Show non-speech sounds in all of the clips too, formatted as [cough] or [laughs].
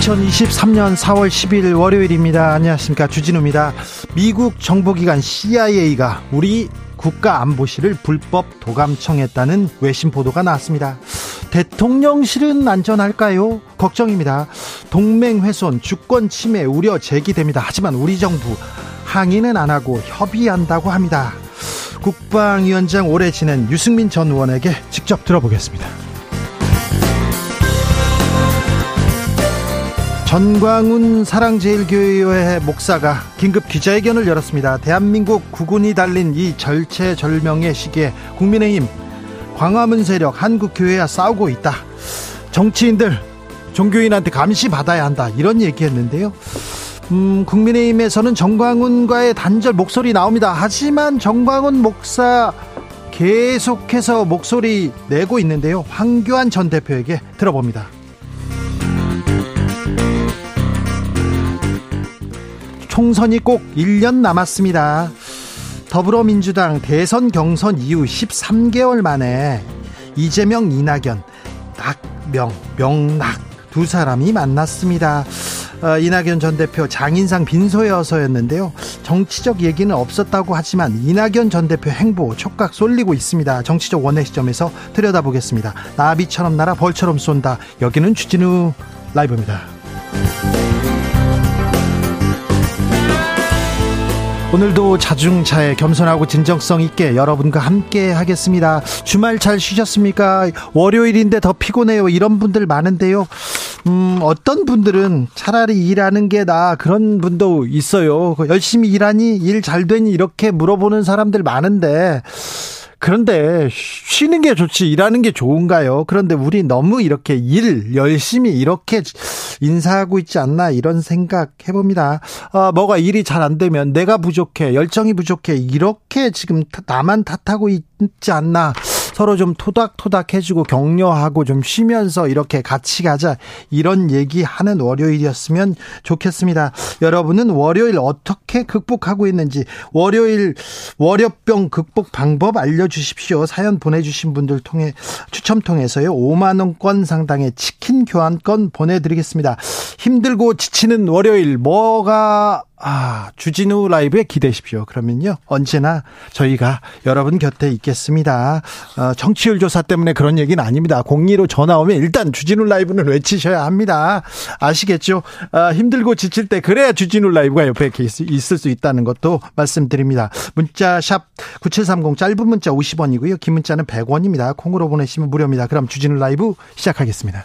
2023년 4월 10일 월요일입니다. 안녕하십니까. 주진우입니다. 미국 정보기관 CIA가 우리 국가안보실을 불법 도감청했다는 외신 보도가 나왔습니다. 대통령실은 안전할까요? 걱정입니다. 동맹 훼손, 주권 침해 우려 제기됩니다. 하지만 우리 정부 항의는 안 하고 협의한다고 합니다. 국방위원장 오래 지낸 유승민 전 의원에게 직접 들어보겠습니다. 전광훈 사랑제일교회 목사가 긴급 기자회견을 열었습니다. 대한민국 국군이 달린 이 절체절명의 시기에 국민의힘 광화문 세력 한국교회와 싸우고 있다. 정치인들 종교인한테 감시 받아야 한다. 이런 얘기했는데요. 음, 국민의힘에서는 정광훈과의 단절 목소리 나옵니다. 하지만 정광훈 목사 계속해서 목소리 내고 있는데요. 황교안 전 대표에게 들어봅니다. 총선이 꼭 1년 남았습니다. 더불어민주당 대선 경선 이후 13개월 만에 이재명, 이낙연, 낙명, 명낙 두 사람이 만났습니다. 어, 이낙연 전 대표 장인상 빈소여서였는데요. 정치적 얘기는 없었다고 하지만 이낙연 전 대표 행보 촉각 쏠리고 있습니다. 정치적 원의 시점에서 들여다보겠습니다. 나비처럼 날아 벌처럼 쏜다. 여기는 주진우 라이브입니다. 오늘도 자중차에 겸손하고 진정성 있게 여러분과 함께 하겠습니다. 주말 잘 쉬셨습니까? 월요일인데 더 피곤해요. 이런 분들 많은데요. 음, 어떤 분들은 차라리 일하는 게 나 그런 분도 있어요. 열심히 일하니 일 잘 되니 이렇게 물어보는 사람들 많은데 그런데 쉬는 게 좋지 일하는 게 좋은가요? 그런데 우리 너무 이렇게 일 열심히 이렇게 인사하고 있지 않나 이런 생각 해봅니다. 아, 뭐가 일이 잘 안 되면 내가 부족해 열정이 부족해 이렇게 지금 나만 탓하고 있지 않나 서로 좀 토닥토닥 해주고 격려하고 좀 쉬면서 이렇게 같이 가자 이런 얘기하는 월요일이었으면 좋겠습니다. 여러분은 월요일 어떻게 극복하고 있는지 월요일 월요병 극복 방법 알려주십시오. 사연 보내주신 분들 통해 추첨 통해서요 5만 원권 상당의 치킨 교환권 보내드리겠습니다. 힘들고 지치는 월요일 뭐가 아, 주진우 라이브에 기대십시오. 그러면요, 언제나 저희가 여러분 곁에 있겠습니다. 어, 정치율 조사 때문에 그런 얘기는 아닙니다. 02로 전화 오면 일단 주진우 라이브는 외치셔야 합니다. 아시겠죠? 어, 힘들고 지칠 때 그래야 주진우 라이브가 옆에 있을 수 있다는 것도 말씀드립니다. 문자 샵 9730 짧은 문자 50원이고요. 긴 문자는 100원입니다. 콩으로 보내시면 무료입니다. 그럼 주진우 라이브 시작하겠습니다.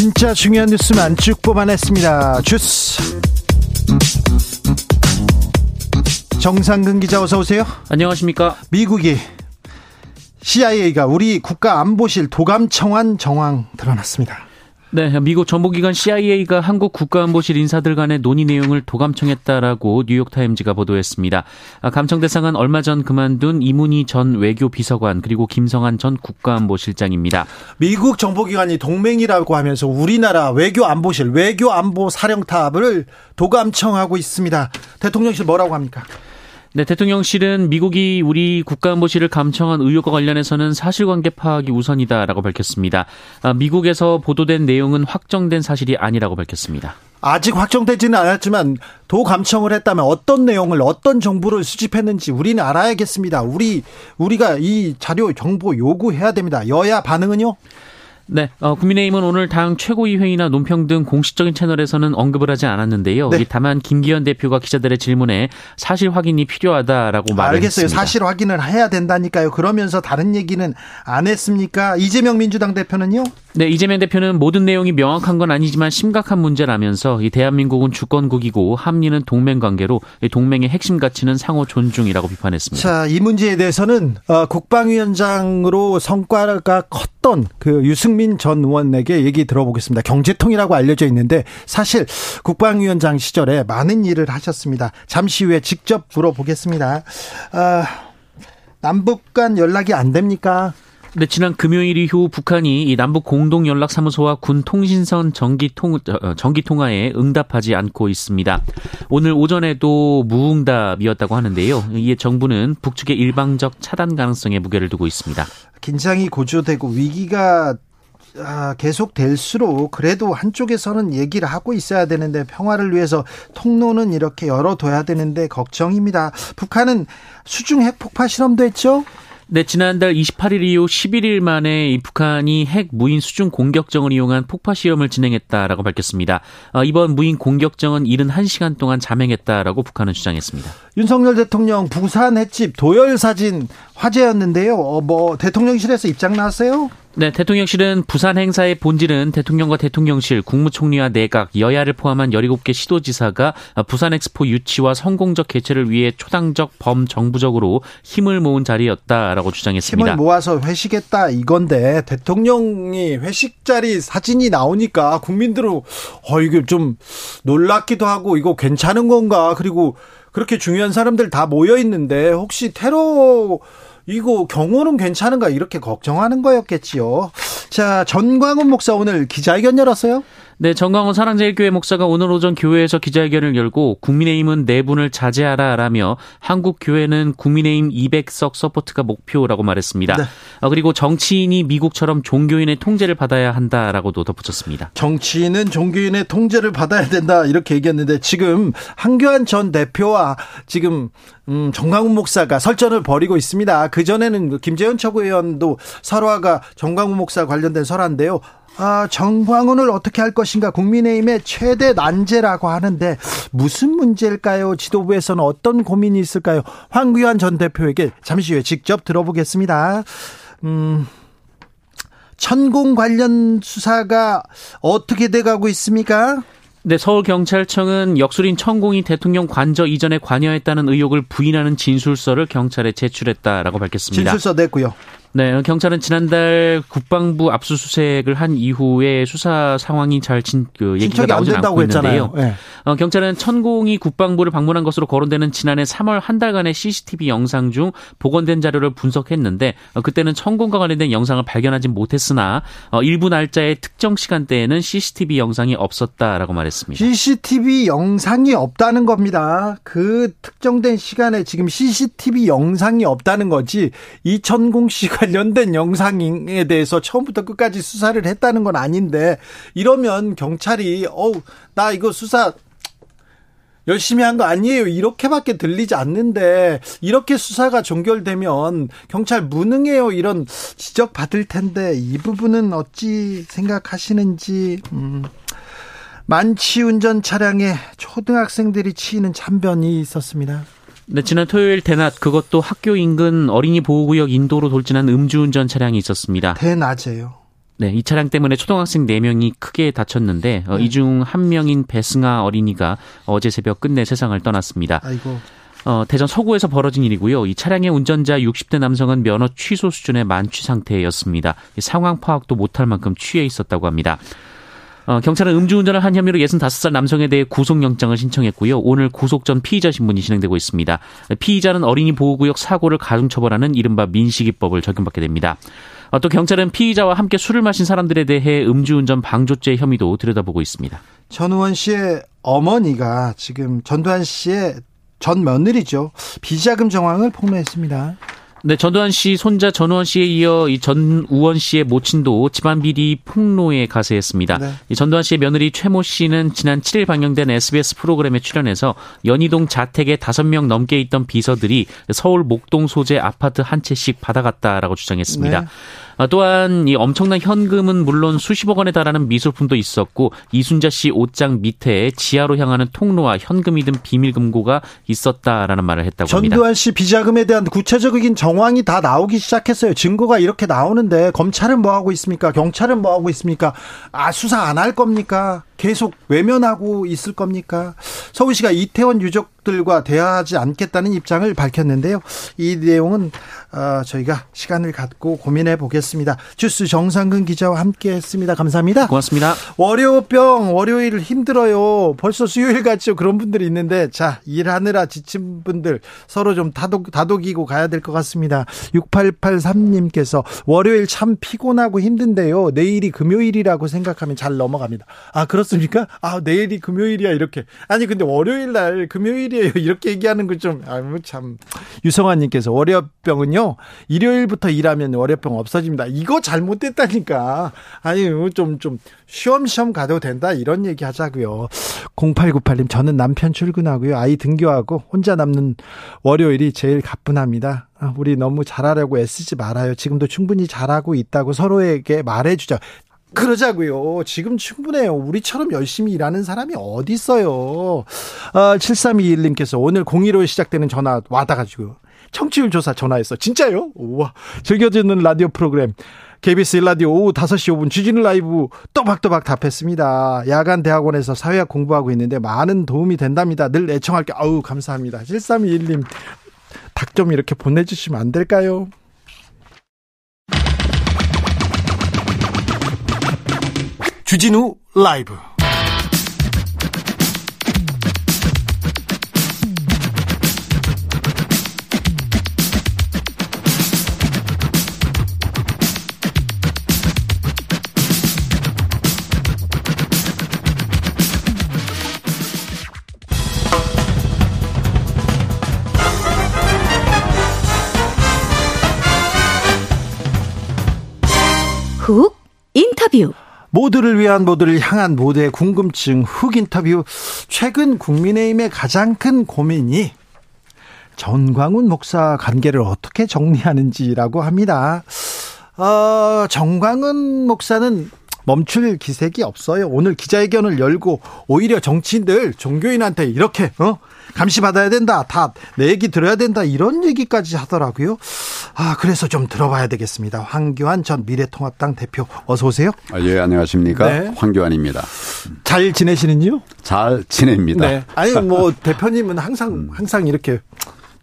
진짜 중요한 뉴스만 쭉 뽑아냈습니다. 주스. 정상근 기자 어서 오세요. 안녕하십니까. 미국이 CIA가 우리 국가 안보실 도감 청환 정황 드러났습니다. 네, 미국 정보기관 CIA가 한국 국가안보실 인사들 간의 논의 내용을 도감청했다라고 뉴욕타임즈가 보도했습니다. 아, 감청 대상은 얼마 전 그만둔 이문희 전 외교 비서관 그리고 김성한 전 국가안보실장입니다. 미국 정보기관이 동맹이라고 하면서 우리나라 외교안보실 외교안보사령탑을 도감청하고 있습니다. 대통령실 뭐라고 합니까? 네, 대통령실은 미국이 우리 국가안보실을 감청한 의혹과 관련해서는 사실관계 파악이 우선이다라고 밝혔습니다. 아, 미국에서 보도된 내용은 확정된 사실이 아니라고 밝혔습니다. 아직 확정되지는 않았지만 도 감청을 했다면 어떤 내용을 어떤 정보를 수집했는지 우리는 알아야겠습니다. 우리 우리가 이 자료 정보 요구해야 됩니다. 여야 반응은요? 네, 어, 국민의힘은 오늘 당 최고위 회의나 논평 등 공식적인 채널에서는 언급을 하지 않았는데요. 네. 다만 김기현 대표가 기자들의 질문에 사실 확인이 필요하다라고 말을 알겠어요. 했습니다. 사실 확인을 해야 된다니까요. 그러면서 다른 얘기는 안 했습니까? 이재명 민주당 대표는요? 네, 이재명 대표는 모든 내용이 명확한 건 아니지만 심각한 문제라면서 이 대한민국은 주권국이고 합리는 동맹 관계로 동맹의 핵심 가치는 상호 존중이라고 비판했습니다. 자, 이 문제에 대해서는 어, 국방위원장으로 성과가 컸던 그 유승민 전 의원에게 얘기 들어보겠습니다. 경제통이라고 알려져 있는데 사실 국방위원장 시절에 많은 일을 하셨습니다. 잠시 후에 직접 물어보겠습니다. 아, 남북 간 연락이 안 됩니까? 네, 지난 금요일 이후 북한이 이 남북 공동 연락 사무소와 군 통신선 전기 통 어, 전기 통화에 응답하지 않고 있습니다. 오늘 오전에도 무응답이었다고 하는데요. 이에 정부는 북측의 일방적 차단 가능성에 무게를 두고 있습니다. 긴장이 고조되고 위기가 아, 계속 될수록 그래도 한쪽에서는 얘기를 하고 있어야 되는데 평화를 위해서 통로는 이렇게 열어둬야 되는데 걱정입니다. 북한은 수중 핵 폭파 시험도 했죠? 네, 지난달 28일 이후 11일 만에 이 북한이 핵 무인 수중 공격정을 이용한 폭파 시험을 진행했다라고 밝혔습니다. 어, 이번 무인 공격정은 71시간 동안 잠행했다라고 북한은 주장했습니다. 윤석열 대통령 부산 횟집 도열 사진 화제였는데요. 어, 뭐 대통령실에서 입장 나왔어요? 네, 대통령실은 부산 행사의 본질은 대통령과 대통령실, 국무총리와 내각, 여야를 포함한 17개 시도지사가 부산 엑스포 유치와 성공적 개최를 위해 초당적 범정부적으로 힘을 모은 자리였다라고 주장했습니다. 힘을 모아서 회식했다 이건데 대통령이 회식 자리 사진이 나오니까 국민들은 어 이게 좀 놀랍기도 하고 이거 괜찮은 건가? 그리고 그렇게 중요한 사람들 다 모여 있는데 혹시 테러 이거 경호는 괜찮은가 이렇게 걱정하는 거였겠지요. 자, 전광훈 목사 오늘 기자회견 열었어요? 네, 전광훈 사랑제일교회 목사가 오늘 오전 교회에서 기자회견을 열고 국민의힘은 내분을 자제하라라며 한국 교회는 국민의힘 200석 support가 목표라고 말했습니다. 네. 어, 그리고 정치인이 미국처럼 종교인의 통제를 받아야 한다라고도 덧붙였습니다. 정치인은 종교인의 통제를 받아야 된다 이렇게 얘기했는데 지금 한교안 전 대표와 지금 음, 정광훈 목사가 설전을 벌이고 있습니다. 그 전에는 김재현 최고위원도 설화가 정광훈 목사 관련된 설화인데요. 아, 정광훈을 어떻게 할 것인가 국민의힘의 최대 난제라고 하는데 무슨 문제일까요? 지도부에서는 어떤 고민이 있을까요? 황규환 전 대표에게 잠시 후에 직접 들어보겠습니다. 음, 천공 관련 수사가 어떻게 돼가고 있습니까? 네, 서울경찰청은 역술인 천공이 대통령 관저 이전에 관여했다는 의혹을 부인하는 진술서를 경찰에 제출했다라고 밝혔습니다. 진술서 냈고요. 네, 경찰은 지난달 국방부 압수수색을 한 이후에 수사 상황이 잘 진, 그 얘기가 나오지 않고 있는데요. 네. 어, 경찰은 천공이 국방부를 방문한 것으로 거론되는 지난해 3월 한 달간의 CCTV 영상 중 복원된 자료를 분석했는데 어, 그때는 천공과 관련된 영상을 발견하지 못했으나 어, 일부 날짜의 특정 시간대에는 CCTV 영상이 없었다라고 말했습니다. CCTV 영상이 없다는 겁니다. 그 특정된 시간에 지금 CCTV 영상이 없다는 거지 이천공 씨가 관련된 영상에 대해서 처음부터 끝까지 수사를 했다는 건 아닌데 이러면 경찰이 어우 나 이거 수사 열심히 한 거 아니에요. 이렇게밖에 들리지 않는데 이렇게 수사가 종결되면 경찰 무능해요. 이런 지적 받을 텐데 이 부분은 어찌 생각하시는지 음. 만취 운전 차량에 초등학생들이 치이는 참변이 있었습니다. 네, 지난 토요일 대낮 그것도 학교 인근 어린이 보호구역 인도로 돌진한 음주운전 차량이 있었습니다. 대낮에요. 네, 이 차량 때문에 초등학생 4명이 크게 다쳤는데 어, 네. 이 중 한 명인 배승아 어린이가 어제 새벽 끝내 세상을 떠났습니다. 아이고. 어, 대전 서구에서 벌어진 일이고요. 이 차량의 운전자 60대 남성은 면허 취소 수준의 만취 상태였습니다. 상황 파악도 못할 만큼 취해 있었다고 합니다. 어, 경찰은 음주운전을 한 혐의로 65살 남성에 대해 구속영장을 신청했고요. 오늘 구속 전 피의자 신문이 진행되고 있습니다. 피의자는 어린이 보호구역 사고를 가중처벌하는 이른바 민식이법을 적용받게 됩니다. 어, 또 경찰은 피의자와 함께 술을 마신 사람들에 대해 음주운전 방조죄 혐의도 들여다보고 있습니다. 전우원 씨의 어머니가 지금 전두환 씨의 전 며느리죠. 비자금 정황을 폭로했습니다. 네, 전두환 씨 손자 전우원 씨에 이어 이 전우원 씨의 모친도 집안 비리 폭로에 가세했습니다. 네. 이 전두환 씨의 며느리 최모 씨는 지난 7일 방영된 SBS 프로그램에 출연해서 연희동 자택에 5명 넘게 있던 비서들이 서울 목동 소재 아파트 한 채씩 받아갔다라고 주장했습니다. 네. 아, 또한 이 엄청난 현금은 물론 수십억 원에 달하는 미술품도 있었고 이순자 씨 옷장 밑에 지하로 향하는 통로와 현금이 든 비밀 금고가 있었다라는 말을 했다고 합니다. 전두환 씨 비자금에 대한 구체적인 정황이 다 나오기 시작했어요. 증거가 이렇게 나오는데 검찰은 뭐 하고 있습니까? 경찰은 뭐 하고 있습니까? 아 수사 안 할 겁니까? 계속 외면하고 있을 겁니까? 서울시가 이태원 유족 들과 대화하지 않겠다는 입장을 밝혔는데요. 이 내용은 어, 저희가 시간을 갖고 고민해 보겠습니다. 주스 정상근 기자와 함께했습니다. 감사합니다. 고맙습니다. 월요병 월요일 힘들어요. 벌써 수요일 같죠. 그런 분들이 있는데 자 일하느라 지친 분들 서로 좀 다독 다독이고 가야 될 것 같습니다. 6883님께서 월요일 참 피곤하고 힘든데요. 내일이 금요일이라고 생각하면 잘 넘어갑니다. 아 그렇습니까? 아 내일이 금요일이야 이렇게 아니 근데 월요일 날 금요일 이에요 [laughs] 이렇게 얘기하는 거 좀 아무 참 유성환님께서 월요병은요. 일요일부터 일하면 월요병 없어집니다. 이거 잘못됐다니까. 아니, 좀, 좀, 쉬엄쉬엄 가도 된다. 이런 얘기 하자고요. 0898님, 저는 남편 출근하고요. 아이 등교하고 혼자 남는 월요일이 제일 가뿐합니다. 아, 우리 너무 잘하려고 애쓰지 말아요. 지금도 충분히 잘하고 있다고 서로에게 말해주자. 그러자고요. 지금 충분해요. 우리처럼 열심히 일하는 사람이 어디 있어요. 아, 7321님께서 오늘 02로 시작되는 전화 와다가지고 청취율 조사 전화했어. 진짜요? 우와. 즐겨 듣는 라디오 프로그램. KBS 라디오 오후 5시 5분 주진우 라이브 또박또박 답했습니다. 야간 대학원에서 사회학 공부하고 있는데 많은 도움이 된답니다. 늘 애청할게. 아우 감사합니다. 7321님 닭 좀 이렇게 보내주시면 안 될까요? 주진우 라이브. 훅 인터뷰 모두를 위한 모두를 향한 모두의 궁금증 훅 인터뷰 최근 국민의힘의 가장 큰 고민이 전광훈 목사 관계를 어떻게 정리하는지라고 합니다. 어, 정광훈 목사는 멈출 기색이 없어요. 오늘 기자회견을 열고 오히려 정치인들 종교인한테 이렇게 어 감시 받아야 된다. 다 내 얘기 들어야 된다. 이런 얘기까지 하더라고요. 아, 그래서 좀 들어봐야 되겠습니다. 황교안 전 미래통합당 대표 어서 오세요. 아, 예, 안녕하십니까? 네. 황교안입니다. 잘 지내시는요? 잘 지냅니다. 네. 아니 [laughs] 뭐 대표님은 항상 음. 항상 이렇게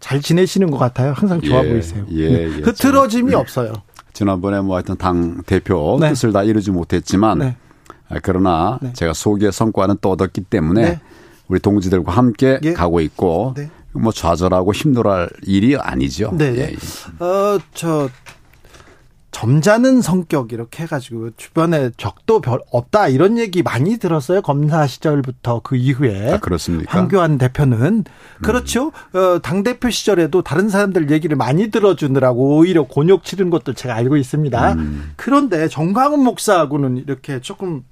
잘 지내시는 것 같아요. 항상 좋아 예, 보이세요. 예, 네. 예. 흐트러짐이 없어요. 지난번에 뭐 하여튼 당 대표 네. 뜻을 다 이루지 못했지만 네. 아, 그러나 네. 제가 소기의 성과는 또 얻었기 때문에 네. 우리 동지들과 함께 예. 가고 있고 네. 뭐 좌절하고 힘들어할 일이 아니죠. 네. 예. 예. 어, 저 점잖은 성격 이렇게 해가지고 주변에 적도 별 없다 이런 얘기 많이 들었어요 검사 시절부터 그 이후에 아, 그렇습니까? 황교안 대표는 그렇죠 음. 어, 당 대표 시절에도 다른 사람들 얘기를 많이 들어주느라고 오히려 곤욕 치른 것도 제가 알고 있습니다. 음. 그런데 정광훈 목사하고는 이렇게 조금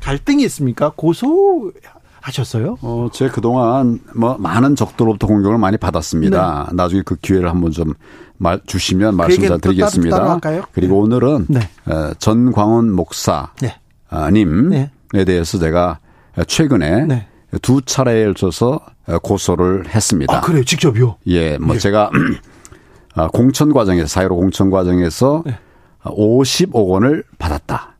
갈등이 있습니까? 고소 하셨어요? 어, 제 그동안 뭐 많은 적들로부터 공격을 많이 받았습니다. 네. 나중에 그 기회를 한번 좀 말, 주시면 그 말씀 잘 드리겠습니다. 그리고 네. 오늘은 네. 전광훈 목사님 네. 에 대해서 제가 최근에 네. 두 차례에 걸쳐서 고소를 했습니다. 아, 그래요? 직접요? 예, 뭐 예. 제가 [clears throat] 아, 공천 과정에서 사회로 공천 과정에서 네. 50억 원을 받았다.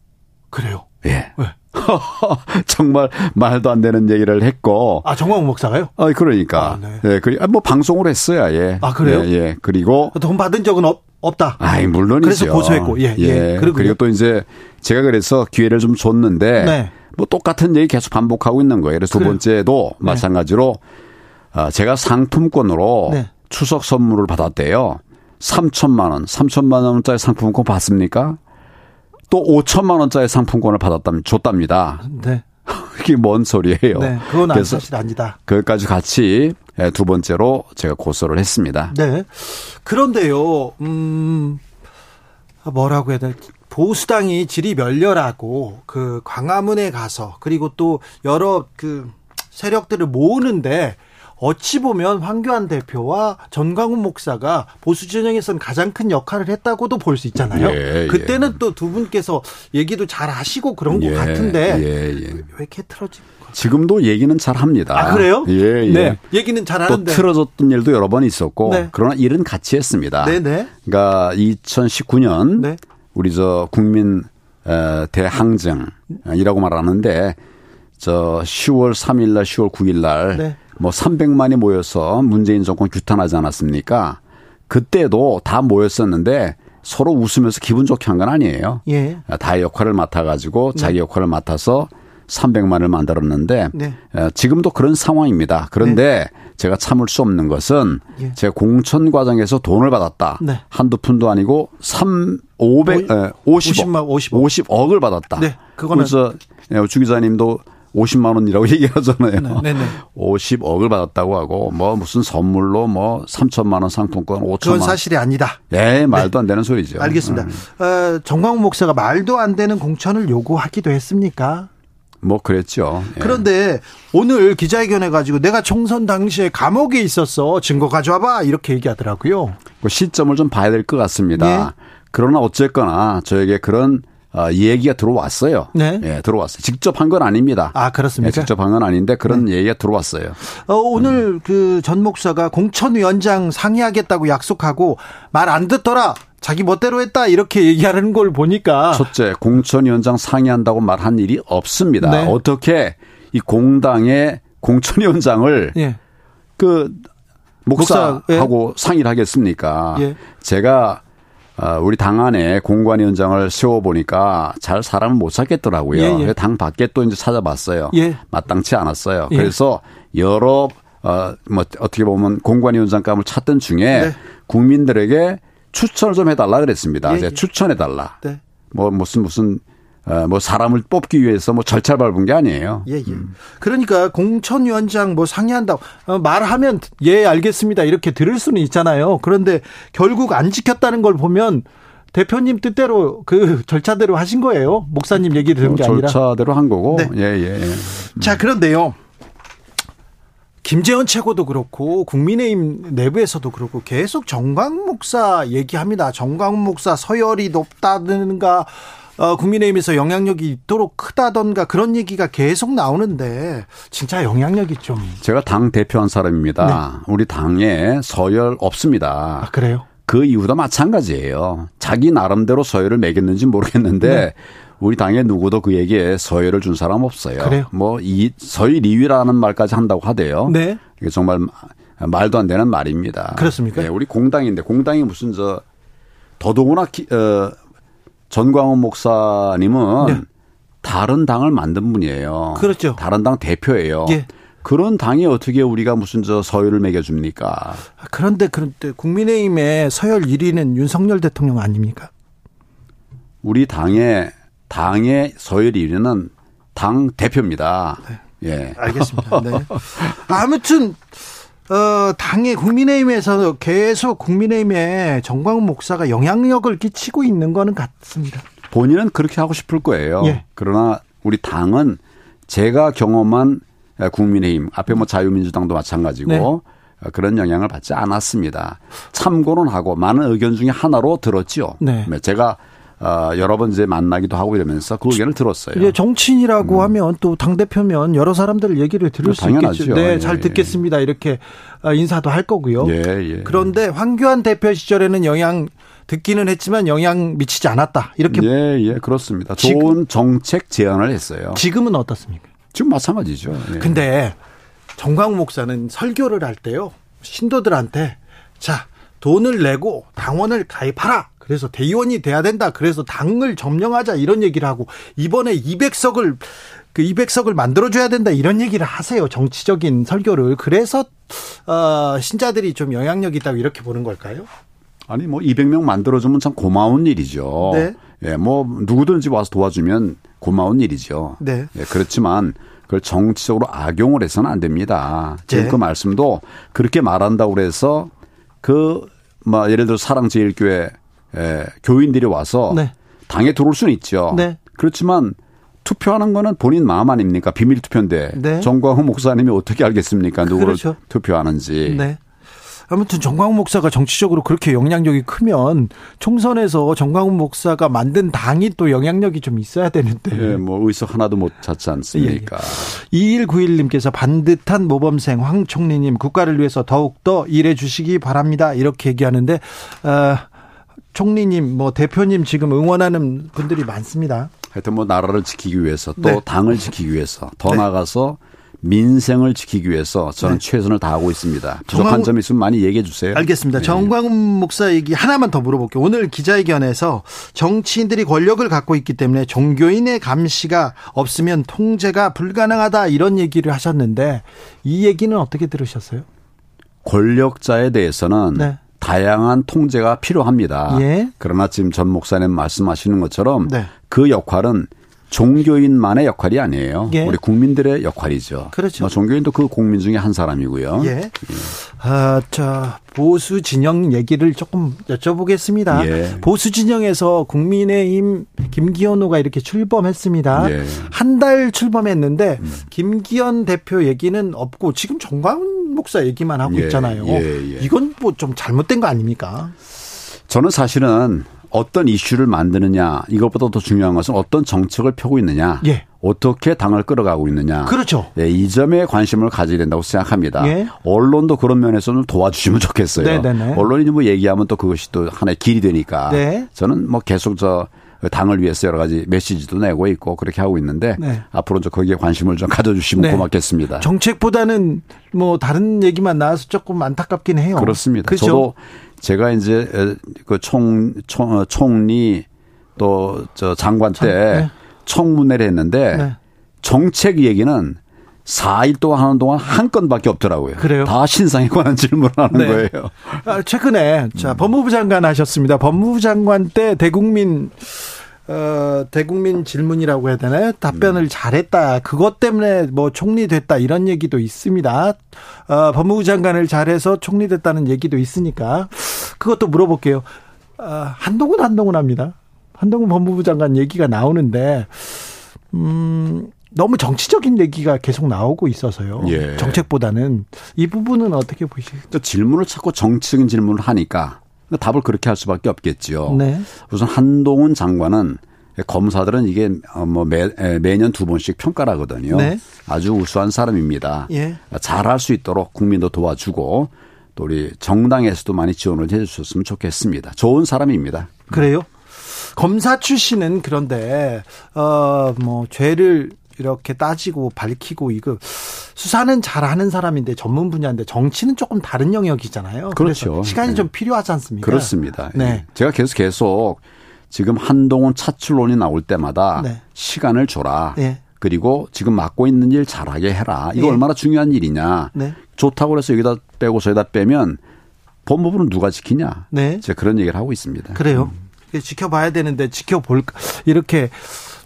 그래요? 예. 네. [laughs] 정말 말도 안 되는 얘기를 했고. 아, 정광훈 목사가요? 아, 그러니까. 아, 네. 예, 그리, 아, 뭐 방송을 했어야, 예. 아, 그래요? 예, 예. 그리고. 돈 받은 적은 없, 없다. 아이, 물론이죠. 그래서 고소했고, 예, 예. 예. 그리고, 그리고 또 이제 제가 그래서 기회를 좀 줬는데. 네. 뭐 똑같은 얘기 계속 반복하고 있는 거예요. 그래서 그래요? 두 번째도 네. 마찬가지로 아, 제가 상품권으로 네. 추석 선물을 받았대요. 3천만 원, 3천만 원짜리 상품권 받습니까? 또 5천만 원짜리 상품권을 받았답니다. 줬답니다. 네. [laughs] 그게 뭔 소리예요? 네, 그건 사실 아니다. 그것까지 같이 예, 두 번째로 제가 고소를 했습니다. 네. 그런데요, 음, 뭐라고 해야 될지. 보수당이 질이 멸렬하고 그 광화문에 가서 그리고 또 여러 그 세력들을 모으는데 어찌 보면 황교안 대표와 전광훈 목사가 보수 진영에서는 가장 큰 역할을 했다고도 볼 수 있잖아요. 예, 예. 그때는 예. 또두 분께서 얘기도 잘 하시고 그런 예, 것 같은데 예, 예. 왜 이렇게 틀어지고 지금도 얘기는 잘 합니다. 아, 그래요? 예, 예. 네. 얘기는 잘 하는데. 또 틀어졌던 일도 여러 번 있었고. 네. 그러나 일은 같이 했습니다. 네네. 네. 그러니까 2019년 네. 우리 저 국민 대항쟁이라고 말하는데 저 10월 3일 날 10월 9일 날 뭐 네. 300만이 모여서 문재인 정권 규탄하지 않았습니까? 그때도 다 모였었는데 서로 웃으면서 기분 좋게 한 건 아니에요. 예. 다 역할을 맡아 가지고 자기 네. 역할을 맡아서 300만을 만들었는데 네. 지금도 그런 상황입니다. 그런데 네. 제가 참을 수 없는 것은 예. 제가 공천 과정에서 돈을 받았다. 네. 한두 푼도 아니고 3 500 에, 50억 50만 50억. 50억을 받았다. 네. 그거는 그래서 주 기자님도 50만 원이라고 [laughs] 얘기하잖아요. 네, 네, 네. 50억을 받았다고 하고 뭐 무슨 선물로 뭐 3천만 원 상품권 5천만 원. 그건 사실이 아니다. 네, 말도 안 되는 소리죠. 알겠습니다. 음. 어, 정광훈 목사가 말도 안 되는 공천을 요구하기도 했습니까? 뭐 그랬죠. 예. 그런데 오늘 기자회견해 가지고 내가 총선 당시에 감옥에 있었어 증거 가져와봐 이렇게 얘기하더라고요. 그 시점을 좀 봐야 될 것 같습니다. 예. 그러나 어쨌거나 저에게 그런 어, 얘기가 들어왔어요. 네. 예, 들어왔어요. 직접 한 건 아닙니다. 아, 그렇습니까? 예, 직접 한 건 아닌데 그런 네. 얘기가 들어왔어요. 어, 오늘 음. 그전 목사가 공천위원장 상의하겠다고 약속하고 말 안 듣더라. 자기 멋대로 했다 이렇게 얘기하는 걸 보니까 첫째 공천위원장 상의한다고 말한 일이 없습니다. 네. 어떻게 이 공당의 공천위원장을 예. 그 목사하고 목사, 예. 상의를 하겠습니까? 예. 제가 어, 우리 당 안에 공관위원장을 세워보니까 잘 사람을 못 찾겠더라고요. 예, 예. 당 밖에 또 이제 찾아봤어요. 예. 마땅치 않았어요. 예. 그래서 여러 어, 뭐 어떻게 보면 공관위원장감을 찾던 중에 네. 국민들에게 추천을 좀 해달라 그랬습니다. 예, 예. 추천해달라. 네. 뭐 무슨 무슨 어, 뭐 사람을 뽑기 위해서 뭐 절차 밟은 게 아니에요. 예, 예. 음. 그러니까 공천위원장 뭐 상의한다고 어, 말하면 예 알겠습니다 이렇게 들을 수는 있잖아요. 그런데 결국 안 지켰다는 걸 보면 대표님 뜻대로 그 절차대로 하신 거예요. 목사님 얘기 들은 게 아니라 절차대로 한 거고. 네. 예, 예. 예. 음. 자 그런데요. 김재원 최고도 그렇고 국민의힘 내부에서도 그렇고 계속 정광 목사 얘기합니다. 정광 목사 서열이 높다든가 어, 국민의힘에서 영향력이 있도록 크다던가 그런 얘기가 계속 나오는데 진짜 영향력이 좀 제가 당 대표한 사람입니다. 네. 우리 당에 서열 없습니다. 아, 그래요? 그 이유도 마찬가지예요. 자기 나름대로 서열을 매겼는지 모르겠는데 네. 우리 당에 누구도 그 얘기에 서열을 준 사람 없어요. 그래요? 뭐 이 서열 2위라는 말까지 한다고 하대요. 네. 이게 정말 말도 안 되는 말입니다. 그렇습니까? 네, 우리 공당인데 공당이 무슨 저 더더구나 기, 어, 전광훈 목사님은 네. 다른 당을 만든 분이에요. 그렇죠. 다른 당 대표예요. 예. 그런 당이 어떻게 우리가 무슨 저 서열을 매겨줍니까? 그런데 그런데 국민의힘의 서열 1위는 윤석열 대통령 아닙니까? 우리 당의 당의 서열 1위는 당 대표입니다. 네. 예. 알겠습니다. 네. [laughs] 아무튼 어, 당의 국민의힘에서 계속 국민의힘에 정광훈 목사가 영향력을 끼치고 있는 거는 같습니다. 본인은 그렇게 하고 싶을 거예요. 예. 그러나 우리 당은 제가 경험한 국민의힘 앞에 뭐 자유민주당도 마찬가지고 네. 그런 영향을 받지 않았습니다. 참고는 하고 많은 의견 중에 하나로 들었죠. 네. 제가 어, 여러 번 이제 만나기도 하고 이러면서 그 의견을 들었어요. 예, 정치인이라고 음. 하면 또 당 대표면 여러 사람들 얘기를 들을 수 있겠죠. 네, 예, 잘 예. 듣겠습니다. 이렇게 어, 인사도 할 거고요. 예, 예. 그런데 황교안 대표 시절에는 영향 듣기는 했지만 영향 미치지 않았다. 이렇게. 예, 예, 그렇습니다. 좋은 정책 제안을 했어요. 지금은 어떻습니까? 지금 마찬가지죠. 예. 근데 정광우 목사는 설교를 할 때요. 신도들한테 자, 돈을 내고 당원을 가입하라. 그래서 대의원이 돼야 된다. 그래서 당을 점령하자 이런 얘기를 하고 이번에 200석을 그 200석을 만들어 줘야 된다 이런 얘기를 하세요. 정치적인 설교를. 그래서 어, 신자들이 좀 영향력 이 있다고 이렇게 보는 걸까요? 아니 뭐 200명 만들어 주면 참 고마운 일이죠. 네. 예, 뭐 누구든지 와서 도와주면 고마운 일이죠. 네. 예, 그렇지만 그걸 정치적으로 악용을 해서는 안 됩니다. 지금 네. 그 말씀도 그렇게 말한다고 그래서 그, 뭐, 예를 들어 사랑제일교회 에, 교인들이 와서 네. 당에 들어올 수는 있죠. 네. 그렇지만 투표하는 거는 본인 마음 아닙니까? 비밀 투표인데 네. 정광훈 목사님이 어떻게 알겠습니까? 누구를 그렇죠. 투표하는지. 네. 아무튼 정광훈 목사가 정치적으로 그렇게 영향력이 크면 총선에서 정광훈 목사가 만든 당이 또 영향력이 좀 있어야 되는데. 예, 뭐 의석 하나도 못 찾지 않습니까? 예. 2191님께서 반듯한 모범생 황 총리님 국가를 위해서 더욱더 일해 주시기 바랍니다. 이렇게 얘기하는데 어, 총리님 뭐 대표님 지금 응원하는 분들이 많습니다. 하여튼 뭐 나라를 지키기 위해서 또 네. 당을 지키기 위해서 더 네. 나가서 민생을 지키기 위해서 저는 네. 최선을 다하고 있습니다. 부족한 점이 있으면 많이 얘기해 주세요. 알겠습니다. 네. 정광훈 목사 얘기 하나만 더 물어볼게요. 오늘 기자회견에서 정치인들이 권력을 갖고 있기 때문에 종교인의 감시가 없으면 통제가 불가능하다 이런 얘기를 하셨는데 이 얘기는 어떻게 들으셨어요? 권력자에 대해서는 네. 다양한 통제가 필요합니다. 예. 그러나 지금 전 목사님 말씀하시는 것처럼 네. 그 역할은 종교인만의 역할이 아니에요. 예. 우리 국민들의 역할이죠. 그렇죠. 뭐 종교인도 그 국민 중에 한 사람이고요. 예. 예. 아, 자, 보수 진영 얘기를 조금 여쭤보겠습니다. 예. 보수 진영에서 국민의힘 김기현 후가 이렇게 출범했습니다. 예. 한달 출범했는데 음. 김기현 대표 얘기는 없고 지금 정광훈 목사 얘기만 하고 예. 있잖아요. 예, 이건 뭐 좀 잘못된 거 아닙니까? 저는 사실은 어떤 이슈를 만드느냐 이것보다 더 중요한 것은 어떤 정책을 펴고 있느냐. 예. 어떻게 당을 끌어가고 있느냐. 그렇죠. 예, 이 점에 관심을 가져야 된다고 생각합니다. 예. 언론도 그런 면에서 는 도와주시면 좋겠어요. 네네네. 언론이 뭐 얘기하면 또 그것이 또 하나의 길이 되니까. 네. 저는 뭐 계속 저 당을 위해서 여러 가지 메시지도 내고 있고 그렇게 하고 있는데 네. 앞으로 좀 거기에 관심을 좀 가져주시면 네. 고맙겠습니다. 정책보다는 뭐 다른 얘기만 나와서 조금 안타깝긴 해요. 그렇습니다. 그렇죠? 저도 제가 이제 그 총, 총, 어, 총리 또 저 장관 때 네. 청문회를 했는데 네. 정책 얘기는 4일 동안 하는 동안 한 건밖에 없더라고요. 그래요? 다 신상에 관한 질문을 하는 네. 거예요. 아, 최근에 자, 법무부 장관 하셨습니다. 법무부 장관 때 대국민 어, 대국민 질문이라고 해야 되나요? 답변을 음. 잘했다. 그것 때문에 뭐 총리 됐다. 이런 얘기도 있습니다. 어, 법무부 장관을 잘해서 총리 됐다는 얘기도 있으니까 그것도 물어볼게요. 어, 한동훈 한동훈 합니다. 한동훈 법무부 장관 얘기가 나오는데, 음, 너무 정치적인 얘기가 계속 나오고 있어서요. 예. 정책보다는 이 부분은 어떻게 보시죠? 질문을 자꾸 정치적인 질문을 하니까 답을 그렇게 할 수밖에 없겠지요. 네. 우선 한동훈 장관은 검사들은 이게 어, 뭐 매, 매년 두 번씩 평가를 하거든요. 네. 아주 우수한 사람입니다. 예. 잘할 수 있도록 국민도 도와주고 또 우리 정당에서도 많이 지원을 해 주셨으면 좋겠습니다. 좋은 사람입니다. 그래요? 검사 출신은 그런데 어뭐 죄를 이렇게 따지고 밝히고 이거 수사는 잘하는 사람인데 전문 분야인데 정치는 조금 다른 영역이잖아요. 그렇죠. 시간이 네. 좀 필요하지 않습니까? 그렇습니다. 네. 예. 제가 계속 계속 지금 한동훈 차출론이 나올 때마다 네. 시간을 줘라. 네. 그리고 지금 맡고 있는 일 잘하게 해라. 이거 네. 얼마나 중요한 일이냐. 네. 좋다고 해서 여기다 빼고 저기다 빼면 법무부는 누가 지키냐. 네. 제가 그런 얘기를 하고 있습니다. 그래요. 음. 지켜봐야 되는데 지켜볼 이렇게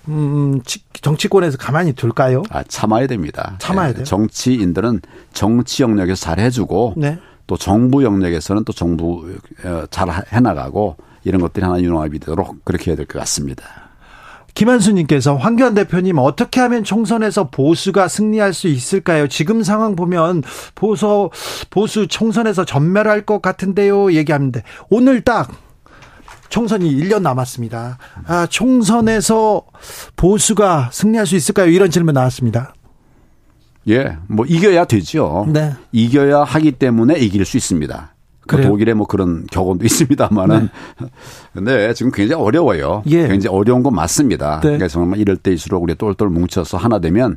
음, 정치권에서 가만히 둘까요? 아, 참아야 됩니다. 참아야 돼요. 정치인들은 정치 영역에서 잘 해주고 네. 또 정부 영역에서는 또 정부 어, 잘 해나가고 이런 것들이 하나 융합이 되도록 그렇게 해야 될 것 같습니다. 김한수님께서 황교안 대표님 어떻게 하면 총선에서 보수가 승리할 수 있을까요? 지금 상황 보면 보수 보수 총선에서 전멸할 것 같은데요. 얘기하는데 오늘 딱 총선이 1년 남았습니다. 아, 총선에서 보수가 승리할 수 있을까요? 이런 질문 나왔습니다. 예, 뭐 이겨야 되죠. 네. 이겨야 하기 때문에 이길 수 있습니다. 그 독일에 뭐 그런 경험도 있습니다만은. 네. 근데 지금 굉장히 어려워요. 예. 굉장히 어려운 건 맞습니다. 네. 그러니까 정말 이럴 때일수록 우리 똘똘 뭉쳐서 하나 되면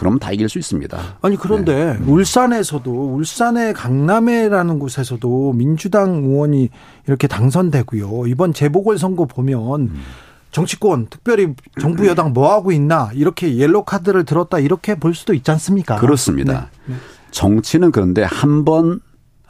그럼 다 이길 수 있습니다. 아니 그런데 네. 울산에서도 울산의 강남에라는 곳에서도 민주당 의원이 이렇게 당선되고요. 이번 재보궐 선거 보면 음. 정치권 특별히 정부 여당 뭐 하고 있나 이렇게 옐로 카드를 들었다 이렇게 볼 수도 있지 않습니까? 그렇습니다. 네. 네. 정치는 그런데 한번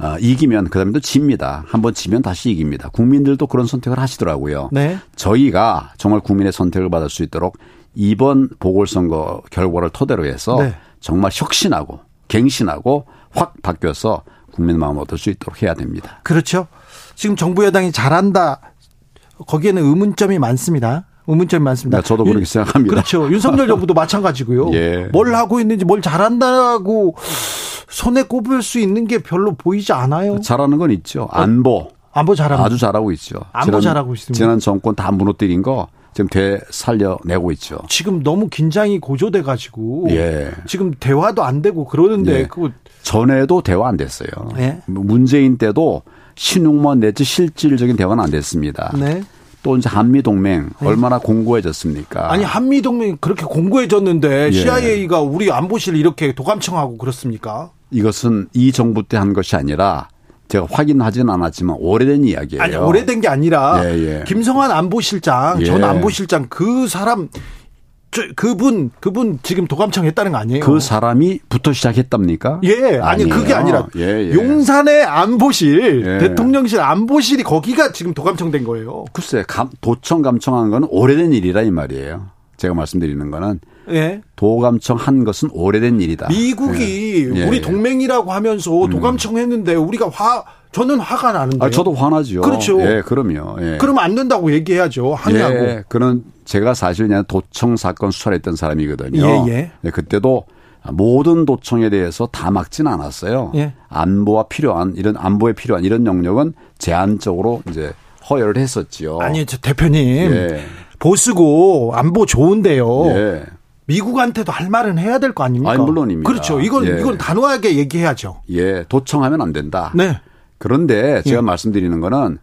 어, 이기면 그다음에 또 집니다. 한번 지면 다시 이깁니다. 국민들도 그런 선택을 하시더라고요. 네. 저희가 정말 국민의 선택을 받을 수 있도록 이번 보궐선거 결과를 토대로 해서 네. 정말 혁신하고 갱신하고 확 바뀌어서 국민 마음을 얻을 수 있도록 해야 됩니다. 그렇죠. 지금 정부 여당이 잘한다. 거기에는 의문점이 많습니다. 의문점이 많습니다. 네, 저도 그렇게 생각합니다. 그렇죠. 윤석열 [laughs] 정부도 마찬가지고요. 예. 뭘 하고 있는지 뭘 잘한다고 손에 꼽을 수 있는 게 별로 보이지 않아요. 잘하는 건 있죠. 안보. 안보 잘하고 아주 잘하고 있죠. 안보 지난, 잘하고 있습니다. 지난 정권 다 무너뜨린 거 지금 되살려내고 있죠. 지금 너무 긴장이 고조돼 가지고 예. 지금 대화도 안 되고 그러는데 예. 그 전에도 대화 안 됐어요. 예. 문재인 때도 신용만 내지 실질적인 대화는 안 됐습니다. 네. 또 이제 한미 동맹 네. 얼마나 공고해졌습니까? 아니 한미 동맹 그렇게 공고해졌는데 예. CIA가 우리 안보실 이렇게 도감청하고 그렇습니까? 이것은 이 정부 때 한 것이 아니라 제가 확인하지는 않았지만 오래된 이야기예요. 아니 오래된 게 아니라 예, 예. 김성환 안보실장 전 예. 안보실장 그 사람 저, 그분 그분 지금 도감청 했다는 거 아니에요? 그 사람이 부터 시작했답니까? 예, 아니 아니에요. 그게 아니라 예, 예. 용산의 안보실 예. 대통령실 안보실이 거기가 지금 도감청 된 거예요. 글쎄, 감, 도청 감청한 건 오래된 일이라 이 말이에요. 제가 말씀드리는 거는 예. 도감청 한 것은 오래된 일이다. 미국이 예. 우리 예. 동맹이라고 하면서 음. 도감청 했는데 우리가 화 저는 화가 나는데. 아, 저도 화나죠. 그렇죠. 예, 그럼요. 예. 그러면 안 된다고 얘기해야죠. 항의하고. 예, 그는 제가 사실 그냥 도청 사건 수사했던 사람이거든요. 예, 예. 예, 그때도 모든 도청에 대해서 다 막진 않았어요. 예. 안보와 필요한 이런 안보에 필요한 이런 영역은 제한적으로 이제 허여를 했었지요. 아니, 저 대표님. 예. 보수고 안보 좋은데요. 예. 미국한테도 할 말은 해야 될 거 아닙니까? 아니, 물론입니다. 그렇죠. 이건 예. 이건 단호하게 얘기해야죠. 예, 도청하면 안 된다. 네. 그런데 제가 예. 말씀드리는 거는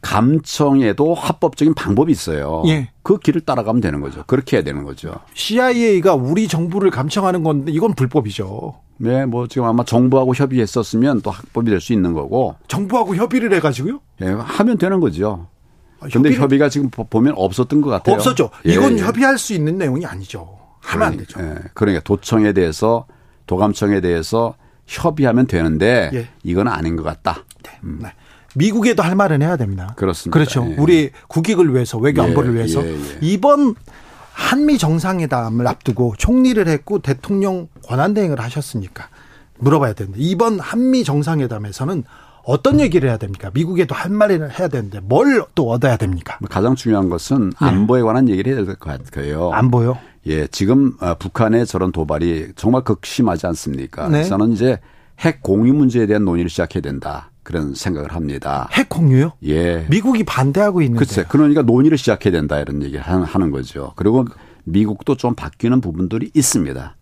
감청에도 합법적인 방법이 있어요. 예. 그 길을 따라가면 되는 거죠. 그렇게 해야 되는 거죠. CIA가 우리 정부를 감청하는 건데 이건 불법이죠. 네, 뭐 지금 아마 정부하고 협의했었으면 또 합법이 될 수 있는 거고. 정부하고 협의를 해가지고요? 예, 하면 되는 거죠. 그런데 아, 협의가 지금 보면 없었던 것 같아요. 없었죠. 이건 예, 예. 협의할 수 있는 내용이 아니죠. 하면 안 되죠. 예. 그러니까 도청에 대해서 도감청에 대해서 협의하면 되는데 예. 이건 아닌 것 같다. 네. 음. 네. 미국에도 할 말은 해야 됩니다. 그렇습니다. 그렇죠. 예. 우리 국익을 위해서 외교 예, 안보를 위해서 예, 예. 이번 한미 정상회담을 앞두고 총리를 했고 대통령 권한대행을 하셨으니까 물어봐야 되는데 이번 한미 정상회담에서는 어떤 얘기를 해야 됩니까? 미국에도 할 말을 해야 되는데 뭘 또 얻어야 됩니까? 가장 중요한 것은 네. 안보에 관한 얘기를 해야 될 것 같아요. 안보요? 예, 지금 어, 북한의 저런 도발이 정말 극심하지 않습니까? 네. 저는 이제 핵 공유 문제에 대한 논의를 시작해야 된다. 그런 생각을 합니다. 핵 공유요? 예. 미국이 반대하고 있는데. 글쎄, 그러니까 논의를 시작해야 된다 이런 얘기 하는 거죠. 그리고 미국도 좀 바뀌는 부분들이 있습니다.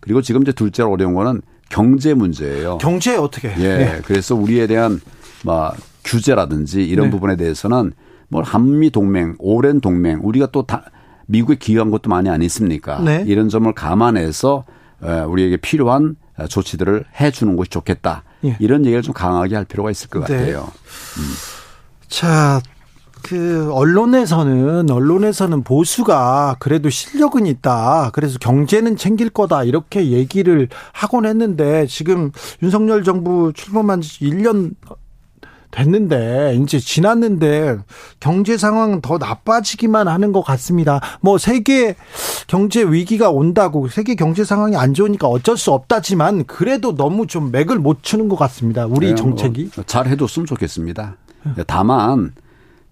그리고 지금 이제 둘째로 어려운 거는 경제 문제예요. 경제 어떻게? 예. 네. 그래서 우리에 대한 뭐 규제라든지 이런 네. 부분에 대해서는 뭐 한미 동맹, 오랜 동맹, 우리가 또 다 미국에 기여한 것도 많이 아니습니까? 네. 이런 점을 감안해서 우리에게 필요한 조치들을 해 주는 것이 좋겠다. 예. 이런 얘기를 좀 강하게 할 필요가 있을 것 네. 같아요. 음. 자, 그 언론에서는 언론에서는 보수가 그래도 실력은 있다. 그래서 경제는 챙길 거다. 이렇게 얘기를 하곤 했는데 지금 윤석열 정부 출범한 지 1년 됐는데 이제 지났는데 경제 상황 더 나빠지기만 하는 것 같습니다. 뭐 세계 경제 위기가 온다고 세계 경제 상황이 안 좋으니까 어쩔 수 없다지만 그래도 너무 좀 맥을 못 추는 것 같습니다. 우리 네, 정책이 뭐 잘 해줬으면 좋겠습니다. 다만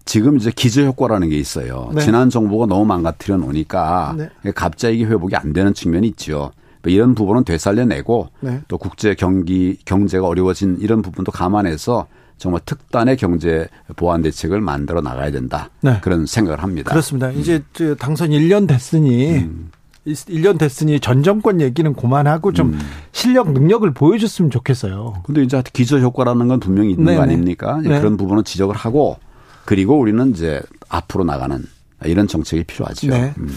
지금 이제 기저 효과라는 게 있어요. 네. 지난 정부가 너무 망가뜨려 놓으니까 네. 갑자기 회복이 안 되는 측면이 있죠. 뭐 이런 부분은 되살려내고 네. 또 국제 경기 경제가 어려워진 이런 부분도 감안해서 정말 특단의 경제 보완 대책을 만들어 나가야 된다. 네. 그런 생각을 합니다. 그렇습니다. 음. 이제 당선 1년 됐으니 음. 1년 됐으니 전 정권 얘기는 그만하고 좀 음. 실력 능력을 보여줬으면 좋겠어요. 근데 이제 기저 효과라는 건 분명히 있는 네네. 거 아닙니까? 네. 그런 부분은 지적을 하고 그리고 우리는 이제 앞으로 나가는 이런 정책이 필요하죠. 네. 음.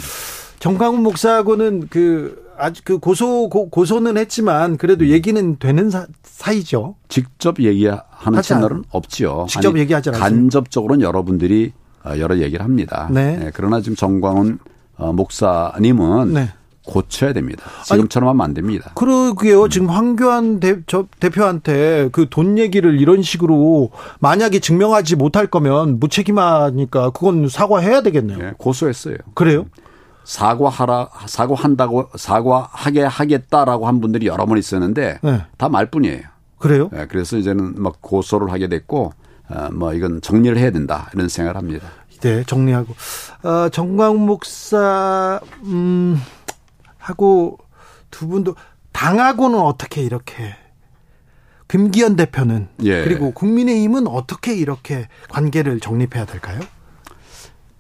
정광훈 목사하고는 그 아직 그 고소 고, 소는 했지만 그래도 음. 얘기는 되는 사, 이죠 직접 얘기하는 채널은 없지요. 직접 아니, 얘기하지 않습니다. 간접적으로는 여러분들이 어, 여러 얘기를 합니다. 네. 네. 그러나 지금 정광훈 어, 목사님은 네. 고쳐야 됩니다. 지금처럼 하면 안 됩니다. 그러게요. 음. 지금 황교안 대, 저, 대표한테 그 돈 얘기를 이런 식으로 만약에 증명하지 못할 거면 무책임하니까 그건 사과해야 되겠네요. 네, 고소했어요. 그래요? 사과하라 사과한다고 사과하게 하겠다라고 한 분들이 여러 번 있었는데 네. 다 말뿐이에요. 그래요? 네, 그래서 이제는 막 고소를 하게 됐고 어, 뭐 이건 정리를 해야 된다 이런 생각을 합니다. 네, 정리하고 어, 정광 목사 음 하고 두 분도 당하고는 어떻게 이렇게 김기현 대표는 예. 그리고 국민의힘은 어떻게 이렇게 관계를 정립해야 될까요?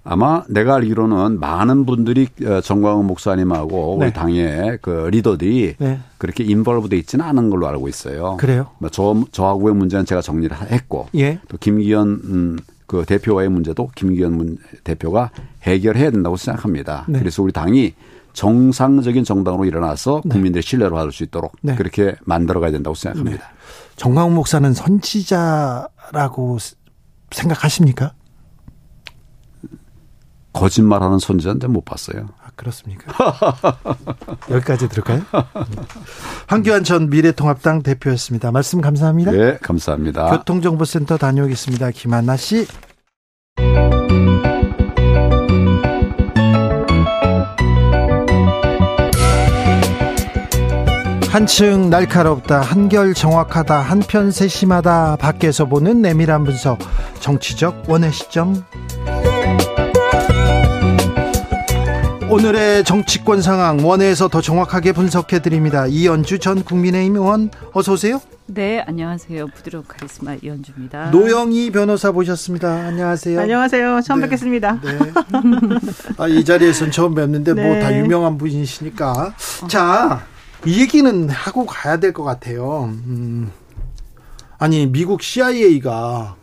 아마 내가 알기로는 많은 분들이 어, 정광훈 목사님하고 네. 우리 당의 그 리더들이 네. 그렇게 인벌브돼 있지는 않은 걸로 알고 있어요. 그래요? 뭐저 저하고의 문제는 제가 정리를 했고 예. 또 김기현 음, 그 대표와의 문제도 김기현 대표가 해결해야 된다고 생각합니다. 네. 그래서 우리 당이 정상적인 정당으로 일어나서 네. 국민들의 신뢰를 받을 수 있도록 네. 그렇게 만들어가야 된다고 생각합니다. 네. 정광훈 목사는 선지자라고 생각하십니까? 거짓말하는 선지자인데 못 봤어요. 아, 그렇습니까? [laughs] 여기까지 들을까요? [laughs] 황교안 전 미래통합당 대표였습니다. 말씀 감사합니다. 네, 감사합니다. 교통정보센터 다녀오겠습니다. 김한나 씨. 한층 날카롭다, 한결 정확하다, 한편 세심하다, 밖에서 보는 내밀한 분석, 정치적 원의 시점. 오늘의 정치권 상황 원회에서 더 정확하게 분석해 드립니다. 이연주 전 국민의힘 의원 어서 오세요. 네, 안녕하세요. 부드러운 카리스마 이연주입니다. 노영희 변호사 모셨습니다. 안녕하세요. 안녕하세요. 처음 네. 뵙겠습니다. 네. 아, 이 자리에서는 처음 뵙는데 뭐 네. 뭐다 유명한 분이시니까. 어. 자, 이 얘기는 하고 가야 될 것 같아요. 음. 아니, 미국 CIA가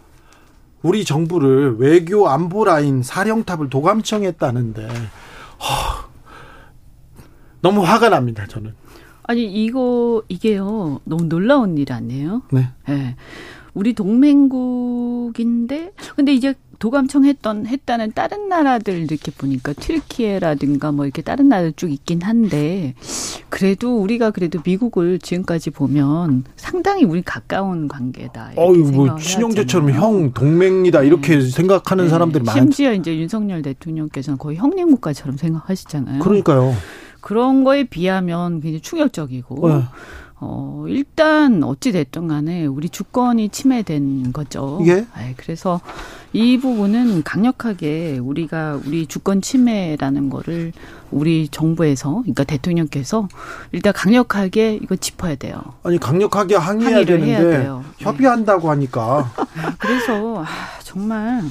우리 정부를 외교 안보 라인 사령탑을 도감청했다는데 허, 너무 화가 납니다. 저는. 아니 이거 이게요 너무 놀라운 일 아니에요? 네. 네. 우리 동맹국인데 근데 이제 도감청 했던 했다는 다른 나라들 이렇게 보니까 튀르키예라든가 뭐 이렇게 다른 나라들 쭉 있긴 한데 그래도 우리가 그래도 미국을 지금까지 보면 상당히 우리 가까운 관계다. 어유 뭐 친형제처럼 형 동맹이다 이렇게 네. 생각하는 네. 사람들이 많. 심지어 이제 윤석열 대통령께서는 거의 형님 국가처럼 생각하시잖아요. 그러니까요. 그런 거에 비하면 굉장히 충격적이고. 네. 어, 일단 어찌됐든 간에 우리 주권이 침해된 거죠. 예. 네, 그래서 이 부분은 강력하게 우리가 우리 주권 침해라는 거를 우리 정부에서, 그러니까 대통령께서 일단 강력하게 이거 짚어야 돼요. 아니, 강력하게 항의해야 되는데 협의한다고 네. 하니까. [laughs] 그래서 아, 정말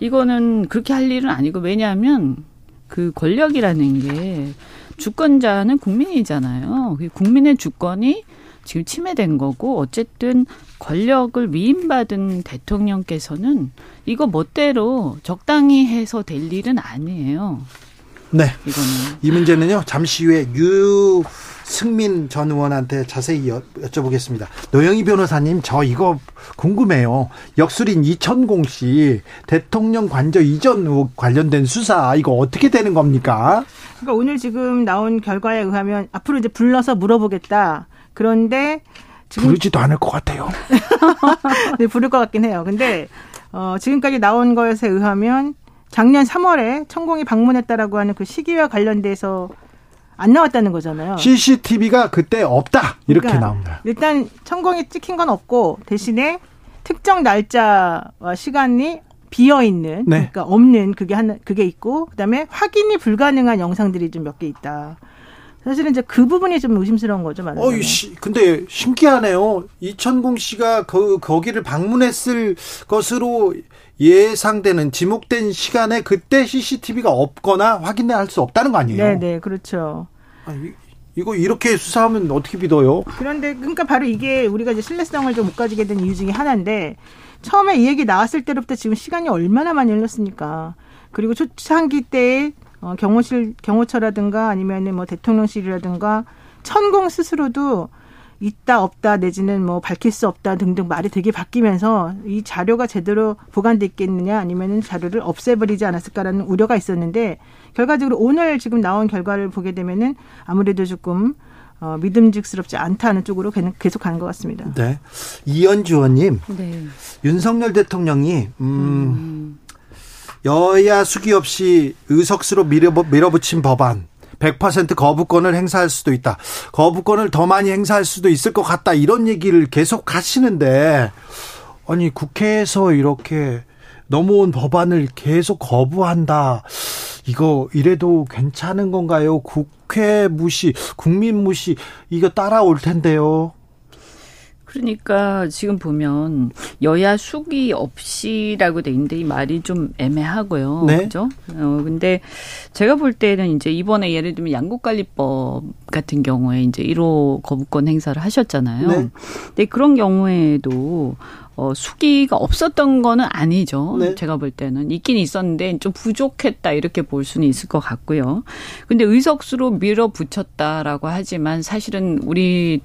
이거는 그렇게 할 일은 아니고 왜냐하면 그 권력이라는 게 주권자는 국민이잖아요. 그 국민의 주권이 지금 침해된 거고 어쨌든 권력을 위임받은 대통령께서는 이거 멋대로 적당히 해서 될 일은 아니에요. 네. 이거는 이 문제는요. 잠시 후에 유 승민 전 의원한테 자세히 여, 쭤보겠습니다 노영희 변호사님, 저 이거 궁금해요. 역술인 이천공 씨 대통령 관저 이전 의혹 관련된 수사 이거 어떻게 되는 겁니까? 그러니까 오늘 지금 나온 결과에 의하면 앞으로 이제 불러서 물어보겠다. 그런데 지금 부르지도 않을 것 같아요. [laughs] 네, 부를 것 같긴 해요. 근데 어, 지금까지 나온 것에 의하면 작년 3월에 천공이 방문했다라고 하는 그 시기와 관련돼서 안 나왔다는 거잖아요. CCTV가 그때 없다 이렇게 그러니까 나옵니다. 일단 천공이 찍힌 건 없고 대신에 특정 날짜와 시간이 비어 있는 네. 그러니까 없는 그게 한 그게 있고 그다음에 확인이 불가능한 영상들이 좀 몇 개 있다. 사실은 이제 그 부분이 좀 의심스러운 거죠, 맞아요. 어, 시, 근데 신기하네요. 이천공 씨가 그 거기를 방문했을 것으로 예상되는 지목된 시간에 그때 CCTV가 없거나 확인할 수 없다는 거 아니에요? 네, 네, 그렇죠. 아, 이거 이렇게 수사하면 어떻게 믿어요? 그런데 그러니까 바로 이게 우리가 이제 신뢰성을 좀 못 가지게 된 이유 중에 하나인데 처음에 이 얘기 나왔을 때로부터 지금 시간이 얼마나 많이 흘렀습니까? 그리고 초창기 때 어, 경호실 경호처라든가 아니면은 뭐 대통령실이라든가 천공 스스로도 있다 없다 내지는 뭐 밝힐 수 없다 등등 말이 되게 바뀌면서 이 자료가 제대로 보관돼 있겠느냐 아니면은 자료를 없애버리지 않았을까라는 우려가 있었는데 결과적으로 오늘 지금 나온 결과를 보게 되면은 아무래도 조금 어, 믿음직스럽지 않다는 쪽으로 계속 가는 것 같습니다. 네. 이현주 의원님. 네. 윤석열 대통령이, 음, 음. 여야 수기 없이 의석수로 밀어, 밀어붙인 법안 100% 거부권을 행사할 수도 있다. 거부권을 더 많이 행사할 수도 있을 것 같다. 이런 얘기를 계속 하시는데 아니 국회에서 이렇게 넘어온 법안을 계속 거부한다. 이거 이래도 괜찮은 건가요? 국회 무시, 국민 무시 이거 따라올 텐데요. 그러니까 지금 보면 여야 수기 없이라고 돼 있는데 이 말이 좀 애매하고요. 네. 그죠? 어 근데 제가 볼 때는 이제 이번에 예를 들면 양국관리법 같은 경우에 이제 1호 거부권 행사를 하셨잖아요. 네. 근데 그런 경우에도 어, 수기가 없었던 거는 아니죠. 네. 제가 볼 때는 있긴 있었는데 좀 부족했다 이렇게 볼 수는 있을 것 같고요. 근데 의석수로 밀어붙였다라고 하지만 사실은 우리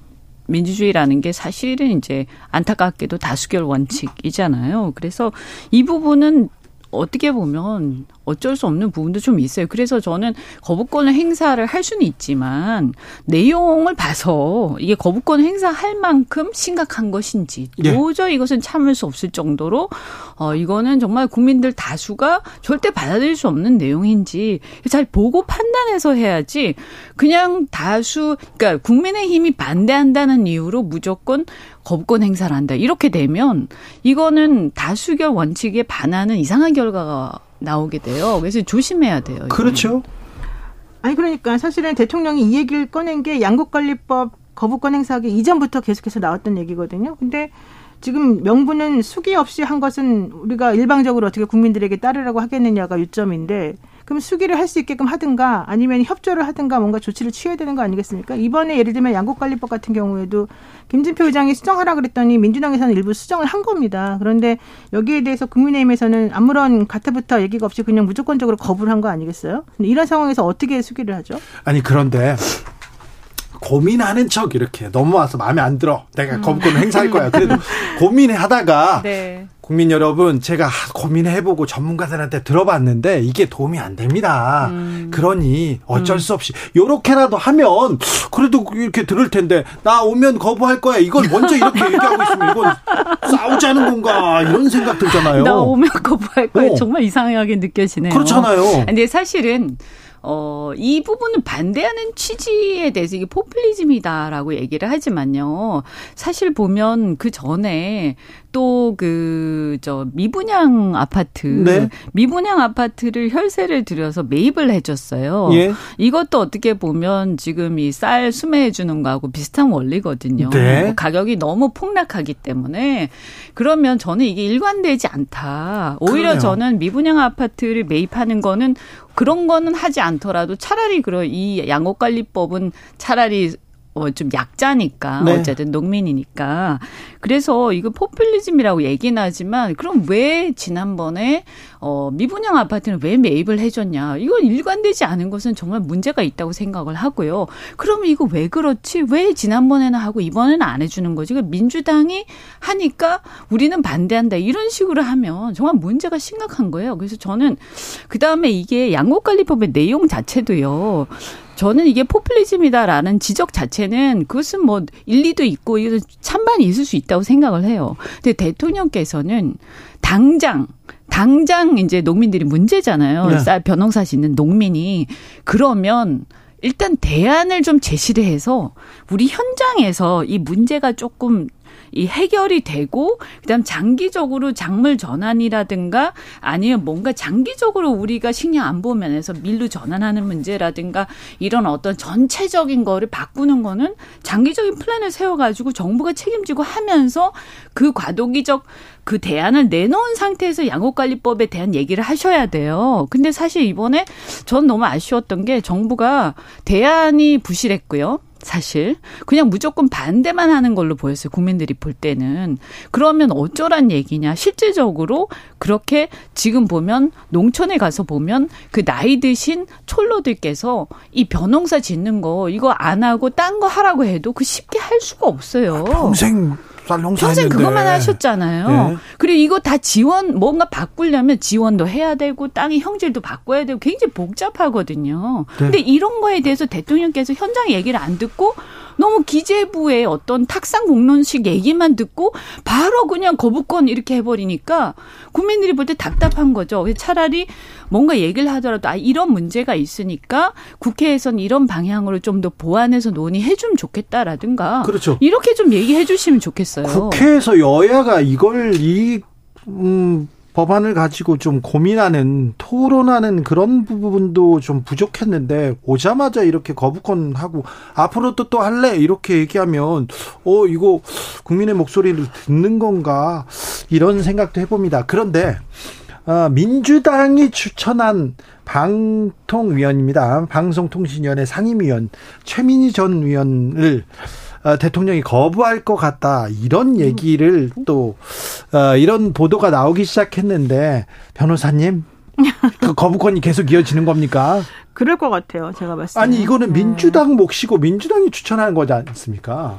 민주주의라는 게 사실은 이제 안타깝게도 다수결 원칙이잖아요. 그래서 이 부분은 어떻게 보면 어쩔 수 없는 부분도 좀 있어요. 그래서 저는 거부권을 행사를 할 수는 있지만 내용을 봐서 이게 거부권 행사할 만큼 심각한 것인지 예. 도저히 이것은 참을 수 없을 정도로 어 이거는 정말 국민들 다수가 절대 받아들일 수 없는 내용인지 잘 보고 판단해서 해야지 그냥 다수 그러니까 국민의 힘이 반대한다는 이유로 무조건 거부권 행사를 한다. 이렇게 되면 이거는 다수결 원칙에 반하는 이상한 결과가 나오게 돼요. 그래서 조심해야 돼요. 이거는. 그렇죠. 아니 그러니까 사실은 대통령이 이 얘기를 꺼낸 게 양국관리법 거부권 행사하기 이전부터 계속해서 나왔던 얘기거든요. 근데 지금 명분은 수기 없이 한 것은 우리가 일방적으로 어떻게 국민들에게 따르라고 하겠느냐가 요점인데 그럼 수기를 할 수 있게끔 하든가 아니면 협조를 하든가 뭔가 조치를 취해야 되는 거 아니겠습니까? 이번에 예를 들면 양국관리법 같은 경우에도 김진표 의장이 수정하라 그랬더니 민주당에서는 일부 수정을 한 겁니다. 그런데 여기에 대해서 국민의힘에서는 아무런 가태부터 얘기가 없이 그냥 무조건적으로 거부를 한 거 아니겠어요? 이런 상황에서 어떻게 수기를 하죠? 아니 그런데 고민하는 척 이렇게 넘어와서 마음에 안 들어. 내가 거부권 행사할 거야. 그래도 [laughs] 고민해 하다가 네. 국민 여러분 제가 고민해보고 전문가들한테 들어봤는데 이게 도움이 안 됩니다. 음. 그러니 어쩔 음. 수 없이 요렇게라도 하면 그래도 이렇게 들을 텐데 나 오면 거부할 거야. 이걸 먼저 이렇게 [laughs] 얘기하고 있으면 이건 싸우자는 건가 이런 생각 들잖아요. 나 오면 거부할 거야. 어. 정말 이상하게 느껴지네요. 그렇잖아요. 근데 사실은 어, 이 부분은 반대하는 취지에 대해서 이게 포퓰리즘이다라고 얘기를 하지만요. 사실 보면 그 전에 또 그, 저, 미분양 아파트. 네. 미분양 아파트를 혈세를 들여서 매입을 해줬어요. 예. 이것도 어떻게 보면 지금 이 쌀 수매해 주는 거하고 비슷한 원리거든요. 네. 가격이 너무 폭락하기 때문에 그러면 저는 이게 일관되지 않다. 오히려 그러네요. 저는 미분양 아파트를 매입하는 거는 그런 거는 하지 않더라도 차라리 그런 이 양곡관리법은 차라리 어, 좀 약자니까 네. 어쨌든 농민이니까 그래서 이거 포퓰리즘이라고 얘기는 하지만 그럼 왜 지난번에 어 미분양 아파트는 왜 매입을 해줬냐 이건 일관되지 않은 것은 정말 문제가 있다고 생각을 하고요. 그러면 이거 왜 그렇지 왜 지난번에는 하고 이번에는 안 해주는 거지? 그 민주당이 하니까 우리는 반대한다 이런 식으로 하면 정말 문제가 심각한 거예요. 그래서 저는 그 다음에 이게 양곡관리법의 내용 자체도요. 저는 이게 포퓰리즘이다라는 지적 자체는 그것은 뭐 일리도 있고 이거 찬반이 있을 수 있다고 생각을 해요. 근데 대통령께서는 당장 당장 이제 농민들이 문제잖아요. 네. 변호사 짓는 농민이 그러면 일단 대안을 좀 제시를 해서 우리 현장에서 이 문제가 조금 이 해결이 되고 그다음 장기적으로 작물 전환이라든가 아니면 뭔가 장기적으로 우리가 식량 안보 면에서 밀로 전환하는 문제라든가 이런 어떤 전체적인 거를 바꾸는 거는 장기적인 플랜을 세워 가지고 정부가 책임지고 하면서 그 과도기적 그 대안을 내놓은 상태에서 양곡관리법에 대한 얘기를 하셔야 돼요. 근데 사실 이번에 전 너무 아쉬웠던 게 정부가 대안이 부실했고요. 사실 그냥 무조건 반대만 하는 걸로 보였어요. 국민들이 볼 때는 그러면 어쩌란 얘기냐? 실질적으로 그렇게 지금 보면 농촌에 가서 보면 그 나이 드신 촐로들께서 이 벼농사 짓는 거 이거 안 하고 딴 거 하라고 해도 그 쉽게 할 수가 없어요. 평생 쌀 농사 평생 그것만 하셨잖아요. 네. 그리고 이거 다 지원 뭔가 바꾸려면 지원도 해야 되고 땅의 형질도 바꿔야 되고 굉장히 복잡하거든요. 네. 근데 이런 거에 대해서 대통령께서 현장 얘기를 안 듣고 너무 기재부의 어떤 탁상 공론식 얘기만 듣고 바로 그냥 거부권 이렇게 해버리니까 국민들이 볼 때 답답한 거죠. 차라리 뭔가 얘기를 하더라도 아 이런 문제가 있으니까 국회에선 이런 방향으로 좀 더 보완해서 논의해 주면 좋겠다라든가 그렇죠. 이렇게 좀 얘기해 주시면 좋겠어요. 국회에서 여야가 이걸 이 음, 법안을 가지고 좀 고민하는 토론하는 그런 부분도 좀 부족했는데 오자마자 이렇게 거부권 하고 앞으로도 또 할래 이렇게 얘기하면 어 이거 국민의 목소리를 듣는 건가 이런 생각도 해봅니다. 그런데 어, 민주당이 추천한 방통위원입니다. 방송통신위원회 상임위원 최민희 전 위원을 어, 대통령이 거부할 것 같다 이런 얘기를 또 어, 이런 보도가 나오기 시작했는데 변호사님 [laughs] 그 거부권이 계속 이어지는 겁니까? 그럴 것 같아요. 제가 봤을 때. 아니 이거는 네. 민주당 몫이고 민주당이 추천하는 거지 않습니까?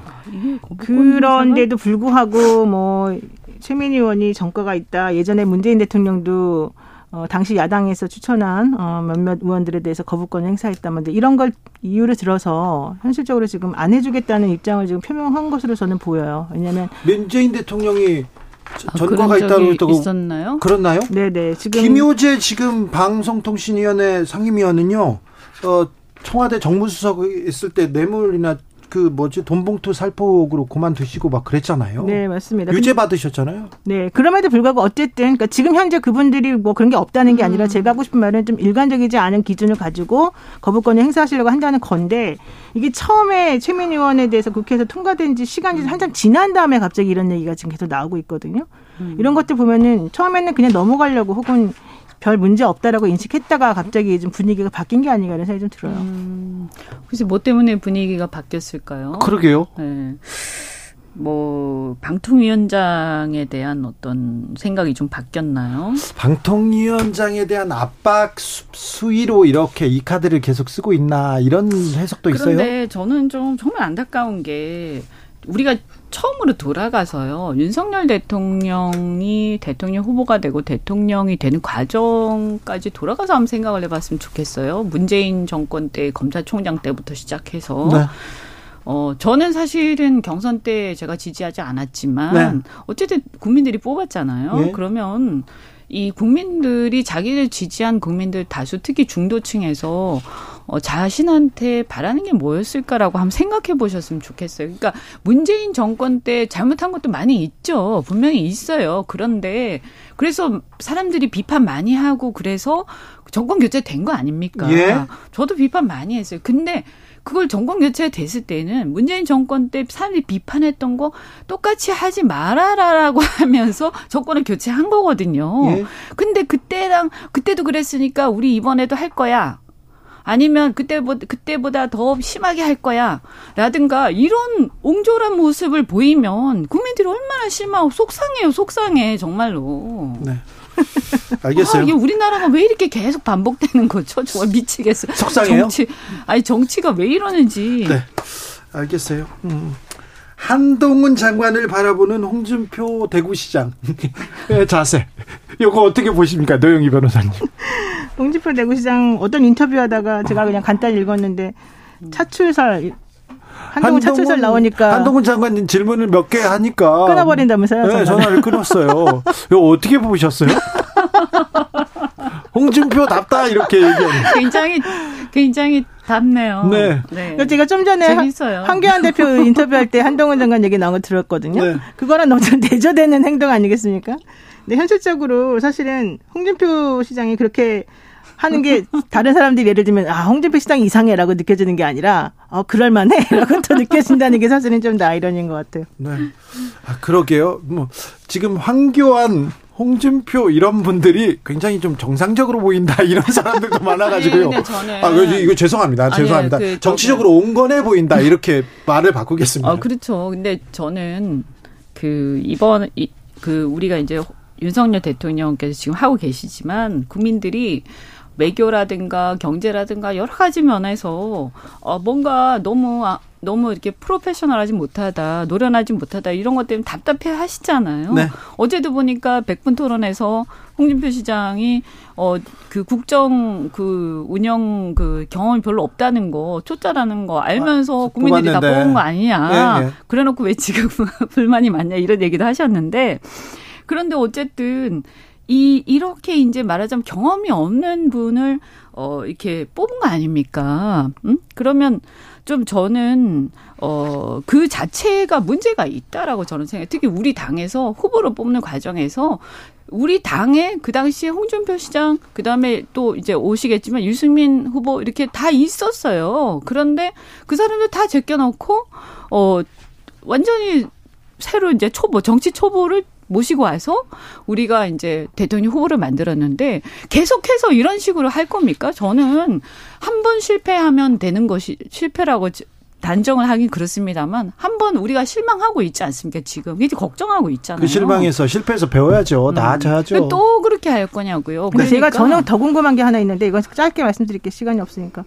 그런데도 불구하고 뭐 최민희 의원이 정과가 있다. 예전에 문재인 대통령도 어, 당시 야당에서 추천한 어, 몇몇 의원들에 대해서 거부권을 행사했다는데 이런 걸 이유를 들어서 현실적으로 지금 안 해주겠다는 입장을 지금 표명한 것으로 저는 보여요. 왜냐하면 문재인 대통령이 아, 전과가 있다고 또 있었나요? 그렇나요? 네네. 지금 김효재 지금 방송통신위원회 상임위원은요. 어, 청와대 정무수석 있을 때 뇌물이나 그 뭐지 돈봉투 살포으로 그만두시고 막 그랬잖아요. 네 맞습니다. 유죄 받으셨잖아요. 네 그럼에도 불구하고 어쨌든 그러니까 지금 현재 그분들이 뭐 그런 게 없다는 게 아니라 음. 제가 하고 싶은 말은 좀 일관적이지 않은 기준을 가지고 거부권을 행사하시려고 한다는 건데 이게 처음에 최민 의원에 대해서 국회에서 통과된 지 시간이 한참 지난 다음에 갑자기 이런 얘기가 지금 계속 나오고 있거든요. 음. 이런 것들 보면은 처음에는 그냥 넘어가려고 혹은 별 문제 없다라고 인식했다가 갑자기 좀 분위기가 바뀐 게 아닌가 이런 생각이 좀 들어요. 음, 혹시 뭐 때문에 분위기가 바뀌었을까요? 그러게요. 네. 뭐 방통위원장에 대한 어떤 생각이 좀 바뀌었나요? 방통위원장에 대한 압박 수 위로 이렇게 이 카드를 계속 쓰고 있나 이런 해석도 있어요. 그런데 저는 좀 정말 안타까운 게 우리가 처음으로 돌아가서요. 윤석열 대통령이 대통령 후보가 되고 대통령이 되는 과정까지 돌아가서 한번 생각을 해봤으면 좋겠어요. 문재인 정권 때 검찰총장 때부터 시작해서. 네. 어, 저는 사실은 경선 때 제가 지지하지 않았지만, 네. 어쨌든 국민들이 뽑았잖아요. 예? 그러면 이 국민들이 자기를 지지한 국민들 다수 특히 중도층에서 어, 자신한테 바라는 게 뭐였을까라고 한번 생각해 보셨으면 좋겠어요. 그러니까 문재인 정권 때 잘못한 것도 많이 있죠. 분명히 있어요. 그런데 그래서 사람들이 비판 많이 하고 그래서 정권 교체 된 거 아닙니까? 예? 저도 비판 많이 했어요. 근데 그걸 정권 교체가 됐을 때는 문재인 정권 때 사람들이 비판했던 거 똑같이 하지 말아라라고 [laughs] 하면서 정권을 교체한 거거든요. 예. 근데 그때랑 그때도 그랬으니까 우리 이번에도 할 거야. 아니면 그때보다 그때보다 더 심하게 할 거야. 라든가 이런 옹졸한 모습을 보이면 국민들이 얼마나 실망하고 속상해요. 속상해. 정말로. 네. [laughs] 알겠어요. 아, 이게 우리나라가 왜 이렇게 계속 반복되는 거죠? 정말 미치겠어요. 속상해요. 정치, 아니 정치가 왜 이러는지. 네, 알겠어요. 음. 한동훈 장관을 바라보는 홍준표 대구시장 [laughs] 자세. 이거 어떻게 보십니까, 노영희 변호사님? [laughs] 홍준표 대구시장 어떤 인터뷰하다가 제가 그냥 간단히 읽었는데 차출설 한동훈 차출설 나오니까 한동훈 장관님 질문을 몇 개 하니까 끊어버린다면서요? 네, 전화를 끊었어요. [laughs] 이거 어떻게 보셨어요? 홍준표 답다 이렇게 얘기하는. 굉장히 굉장히 답네요. 네. 네. 제가 좀 전에 재밌어요. 한교안 대표 인터뷰할 때 한동훈 장관 얘기 나온 거 들었거든요. 네. 그거랑 너무 대조되는 행동 아니겠습니까? 근데 현실적으로 사실은 홍준표 시장이 그렇게 하는 게 다른 사람들이 예를 들면 아 홍준표 시장이 이상해라고 느껴지는 게 아니라 어 그럴만해라고 또 느껴진다는 게 사실은 좀 나이런인 것 같아요. 네. 아 그러게요. 뭐 지금 황교안 홍준표 이런 분들이 굉장히 좀 정상적으로 보인다 [laughs] 이런 사람들도 많아가지고요. 아니, 저는 아 이거 죄송합니다. 죄송합니다. 그 정치적으로 온건해 보인다 이렇게 말을 바꾸겠습니다. 아 그렇죠. 근데 저는 그 이번 이, 그 우리가 이제 윤석열 대통령께서 지금 하고 계시지만 국민들이 외교라든가 경제라든가 여러 가지 면에서 어 뭔가 너무 아, 너무 이렇게 프로페셔널하지 못하다, 노련하지 못하다 이런 것 때문에 답답해 하시잖아요. 네. 어제도 보니까 백분 토론에서 홍준표 시장이 어 그 국정 그 운영 그 경험이 별로 없다는 거 초짜라는 거 알면서 아, 국민들이 다 뽑은 거 아니냐. 네, 네. 그래놓고 왜 지금 [laughs] 불만이 많냐 이런 얘기도 하셨는데 그런데 어쨌든 이 이렇게 이제 말하자면 경험이 없는 분을 어 이렇게 뽑은 거 아닙니까? 음? 그러면 좀 저는 어 그 자체가 문제가 있다라고 저는 생각해요. 특히 우리 당에서 후보로 뽑는 과정에서 우리 당에 그 당시에 홍준표 시장 그 다음에 또 이제 오시겠지만 유승민 후보 이렇게 다 있었어요. 그런데 그 사람들 다 제껴놓고 어 완전히 새로 이제 초보 정치 초보를 모시고 와서 우리가 이제 대통령 후보를 만들었는데 계속해서 이런 식으로 할 겁니까? 저는 한 번 실패하면 되는 것이 실패라고 단정을 하긴 그렇습니다만 한 번 우리가 실망하고 있지 않습니까 지금 이제 걱정하고 있잖아요. 그 실망해서 실패해서 배워야죠. 음. 나아져야죠. 또 그렇게 할 거냐고요. 그러니까 제가 전혀 더 궁금한 게 하나 있는데 이건 짧게 말씀드릴게 시간이 없으니까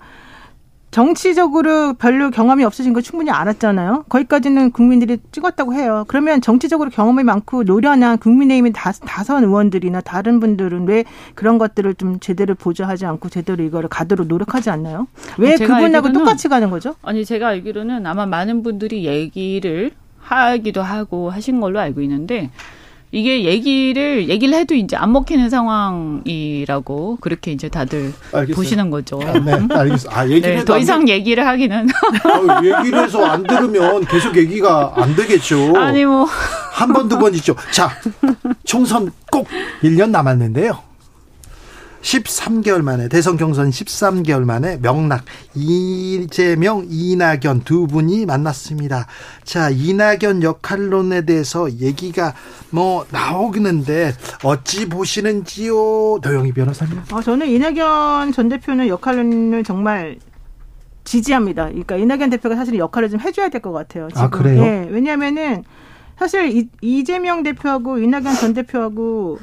정치적으로 별로 경험이 없으신 거 충분히 알았잖아요. 거기까지는 국민들이 찍었다고 해요. 그러면 정치적으로 경험이 많고 노련한 국민의힘의 다, 다선 의원들이나 다른 분들은 왜 그런 것들을 좀 제대로 보좌하지 않고 제대로 이거를 가도록 노력하지 않나요? 왜 그분하고 똑같이 가는 거죠? 아니 제가 알기로는 아마 많은 분들이 얘기를 하기도 하고 하신 걸로 알고 있는데 이게 얘기를 얘기를 해도 이제 안 먹히는 상황이라고 그렇게 이제 다들 알겠어요. 보시는 거죠. 아, 네, 알겠어. 아, 얘기를 네, 더 이상 되... 얘기를 하기는 [laughs] 어, 얘기를 해서 안 들으면 계속 얘기가 안 되겠죠. 아니 뭐 한 번 두 번 있죠. 자, 총선 꼭 1년 남았는데요. 13개월 만에 대선 경선 13개월 만에 명락 이재명 이낙연 두 분이 만났습니다. 자 이낙연 역할론에 대해서 얘기가 뭐 나오는데 어찌 보시는지요, 도영희 변호사님? 어, 저는 이낙연 전 대표는 역할론을 정말 지지합니다. 그러니까 이낙연 대표가 사실 역할을 좀 해줘야 될 것 같아요. 지금. 아 그래요? 네, 왜냐하면은 사실 이, 이재명 대표하고 이낙연 전 대표하고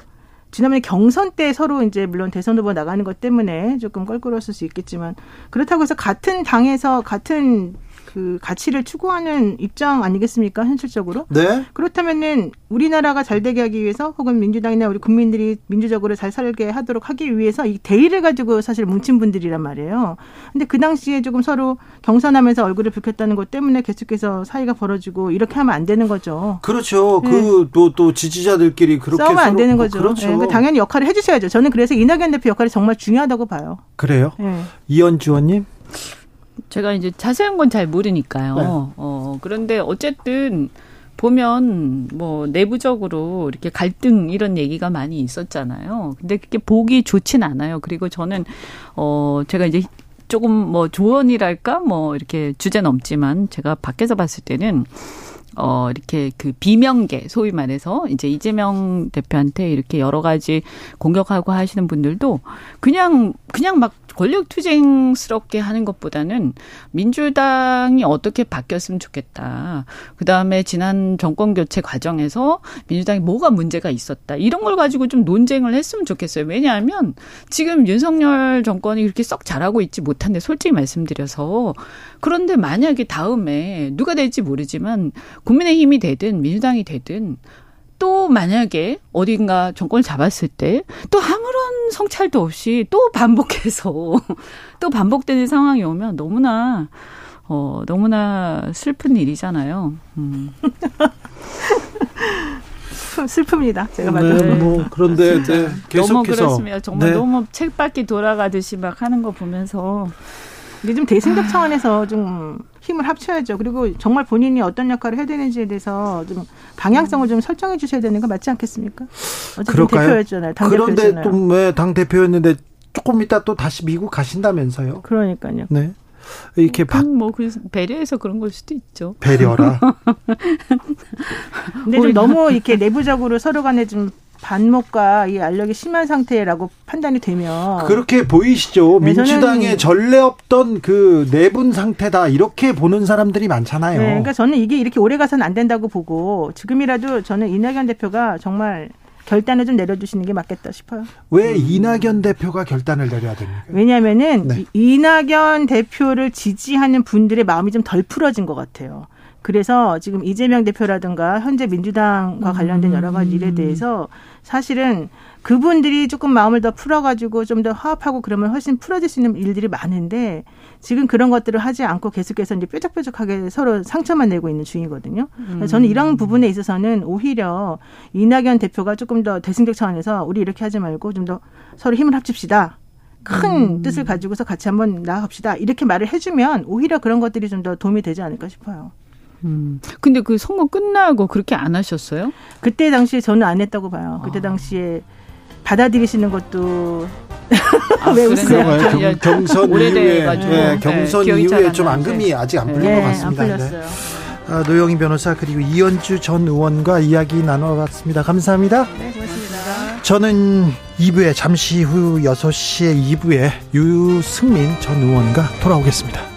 지난번에 경선 때 서로 이제 물론 대선 후보 나가는 것 때문에 조금 껄끄러웠을 수 있겠지만 그렇다고 해서 같은 당에서 같은 그 가치를 추구하는 입장 아니겠습니까 현실적으로? 네. 그렇다면은 우리나라가 잘 되게 하기 위해서 혹은 민주당이나 우리 국민들이 민주적으로 잘 살게 하도록 하기 위해서 이 대의를 가지고 사실 뭉친 분들이란 말이에요. 근데 그 당시에 조금 서로 경선하면서 얼굴을 붉혔다는 것 때문에 계속해서 사이가 벌어지고 이렇게 하면 안 되는 거죠. 그렇죠. 네. 그또 또 지지자들끼리 그렇게 싸우면 안 되는 거죠. 그렇죠. 네. 그러니까 당연히 역할을 해주셔야죠. 저는 그래서 이낙연 대표 역할이 정말 중요하다고 봐요. 그래요? 네. 이현주 의원님? 제가 이제 자세한 건 잘 모르니까요. 네. 어, 그런데 어쨌든 보면 뭐 내부적으로 이렇게 갈등 이런 얘기가 많이 있었잖아요. 근데 그게 보기 좋진 않아요. 그리고 저는 어 제가 이제 조금 뭐 조언이랄까 뭐 이렇게 주제 넘지만 제가 밖에서 봤을 때는 어, 이렇게 그 비명계, 소위 말해서 이제 이재명 대표한테 이렇게 여러 가지 공격하고 하시는 분들도 그냥, 그냥 막 권력 투쟁스럽게 하는 것보다는 민주당이 어떻게 바뀌었으면 좋겠다. 그 다음에 지난 정권 교체 과정에서 민주당이 뭐가 문제가 있었다. 이런 걸 가지고 좀 논쟁을 했으면 좋겠어요. 왜냐하면 지금 윤석열 정권이 그렇게 썩 잘하고 있지 못한데 솔직히 말씀드려서 그런데 만약에 다음에 누가 될지 모르지만 국민의힘이 되든 민주당이 되든 또 만약에 어딘가 정권을 잡았을 때 또 아무런 성찰도 없이 또 반복해서 [laughs] 또 반복되는 상황이 오면 너무나 어 너무나 슬픈 일이잖아요. 음. [laughs] 슬픕니다. 제가 말로. 네, 뭐 그런데 네, 계속해서 너무 그렇습니다. 정말 네. 너무 책밖에 돌아가듯이 막 하는 거 보면서 이게 좀 대승적 아. 차원에서 좀 힘을 합쳐야죠. 그리고 정말 본인이 어떤 역할을 해야 되는지에 대해서 좀 방향성을 좀 설정해 주셔야 되는 거 맞지 않겠습니까? 어쨌든 대표였잖아요. 당 그런데 또 왜 당 대표였는데 조금 이따 또 다시 미국 가신다면서요? 그러니까요. 네. 이렇게 바... 뭐 배려해서 그런 걸 수도 있죠. 배려라. [laughs] 근데 좀 너무 이렇게 내부적으로 서로 간에 좀 반목과 이 알력이 심한 상태라고 판단이 되면 그렇게 보이시죠. 네, 민주당에 전례 없던 그 내분 상태다 이렇게 보는 사람들이 많잖아요. 네, 그러니까 저는 이게 이렇게 오래 가서는 안 된다고 보고 지금이라도 저는 이낙연 대표가 정말 결단을 좀 내려주시는 게 맞겠다 싶어요. 왜 음. 이낙연 대표가 결단을 내려야 됩니까? 왜냐하면은 네. 이낙연 대표를 지지하는 분들의 마음이 좀 덜 풀어진 것 같아요. 그래서 지금 이재명 대표라든가 현재 민주당과 관련된 여러 가지 일에 음. 대해서 사실은 그분들이 조금 마음을 더 풀어가지고 좀 더 화합하고 그러면 훨씬 풀어질 수 있는 일들이 많은데 지금 그런 것들을 하지 않고 계속해서 이제 뾰족뾰족하게 서로 상처만 내고 있는 중이거든요. 음. 저는 이런 부분에 있어서는 오히려 이낙연 대표가 조금 더 대승적 차원에서 우리 이렇게 하지 말고 좀 더 서로 힘을 합칩시다. 큰 음. 뜻을 가지고서 같이 한번 나아갑시다. 이렇게 말을 해주면 오히려 그런 것들이 좀 더 도움이 되지 않을까 싶어요. 음. 근데 그 선거 끝나고 그렇게 안 하셨어요? 그때 당시에 저는 안 했다고 봐요. 그때 아. 당시에 받아들이시는 것도 아, [laughs] 왜 웃으세요? 경, 경선 이후에 네, 경선 네, 이후에 좀 앙금이 아직 안 풀린 네, 것 같습니다. 안 풀렸어요. 네. 아, 노영희 변호사 그리고 이현주 전 의원과 이야기 나눠봤습니다. 감사합니다. 네, 고맙습니다. 저는 2부에 잠시 후 6시에 2부에 유승민 전 의원과 돌아오겠습니다.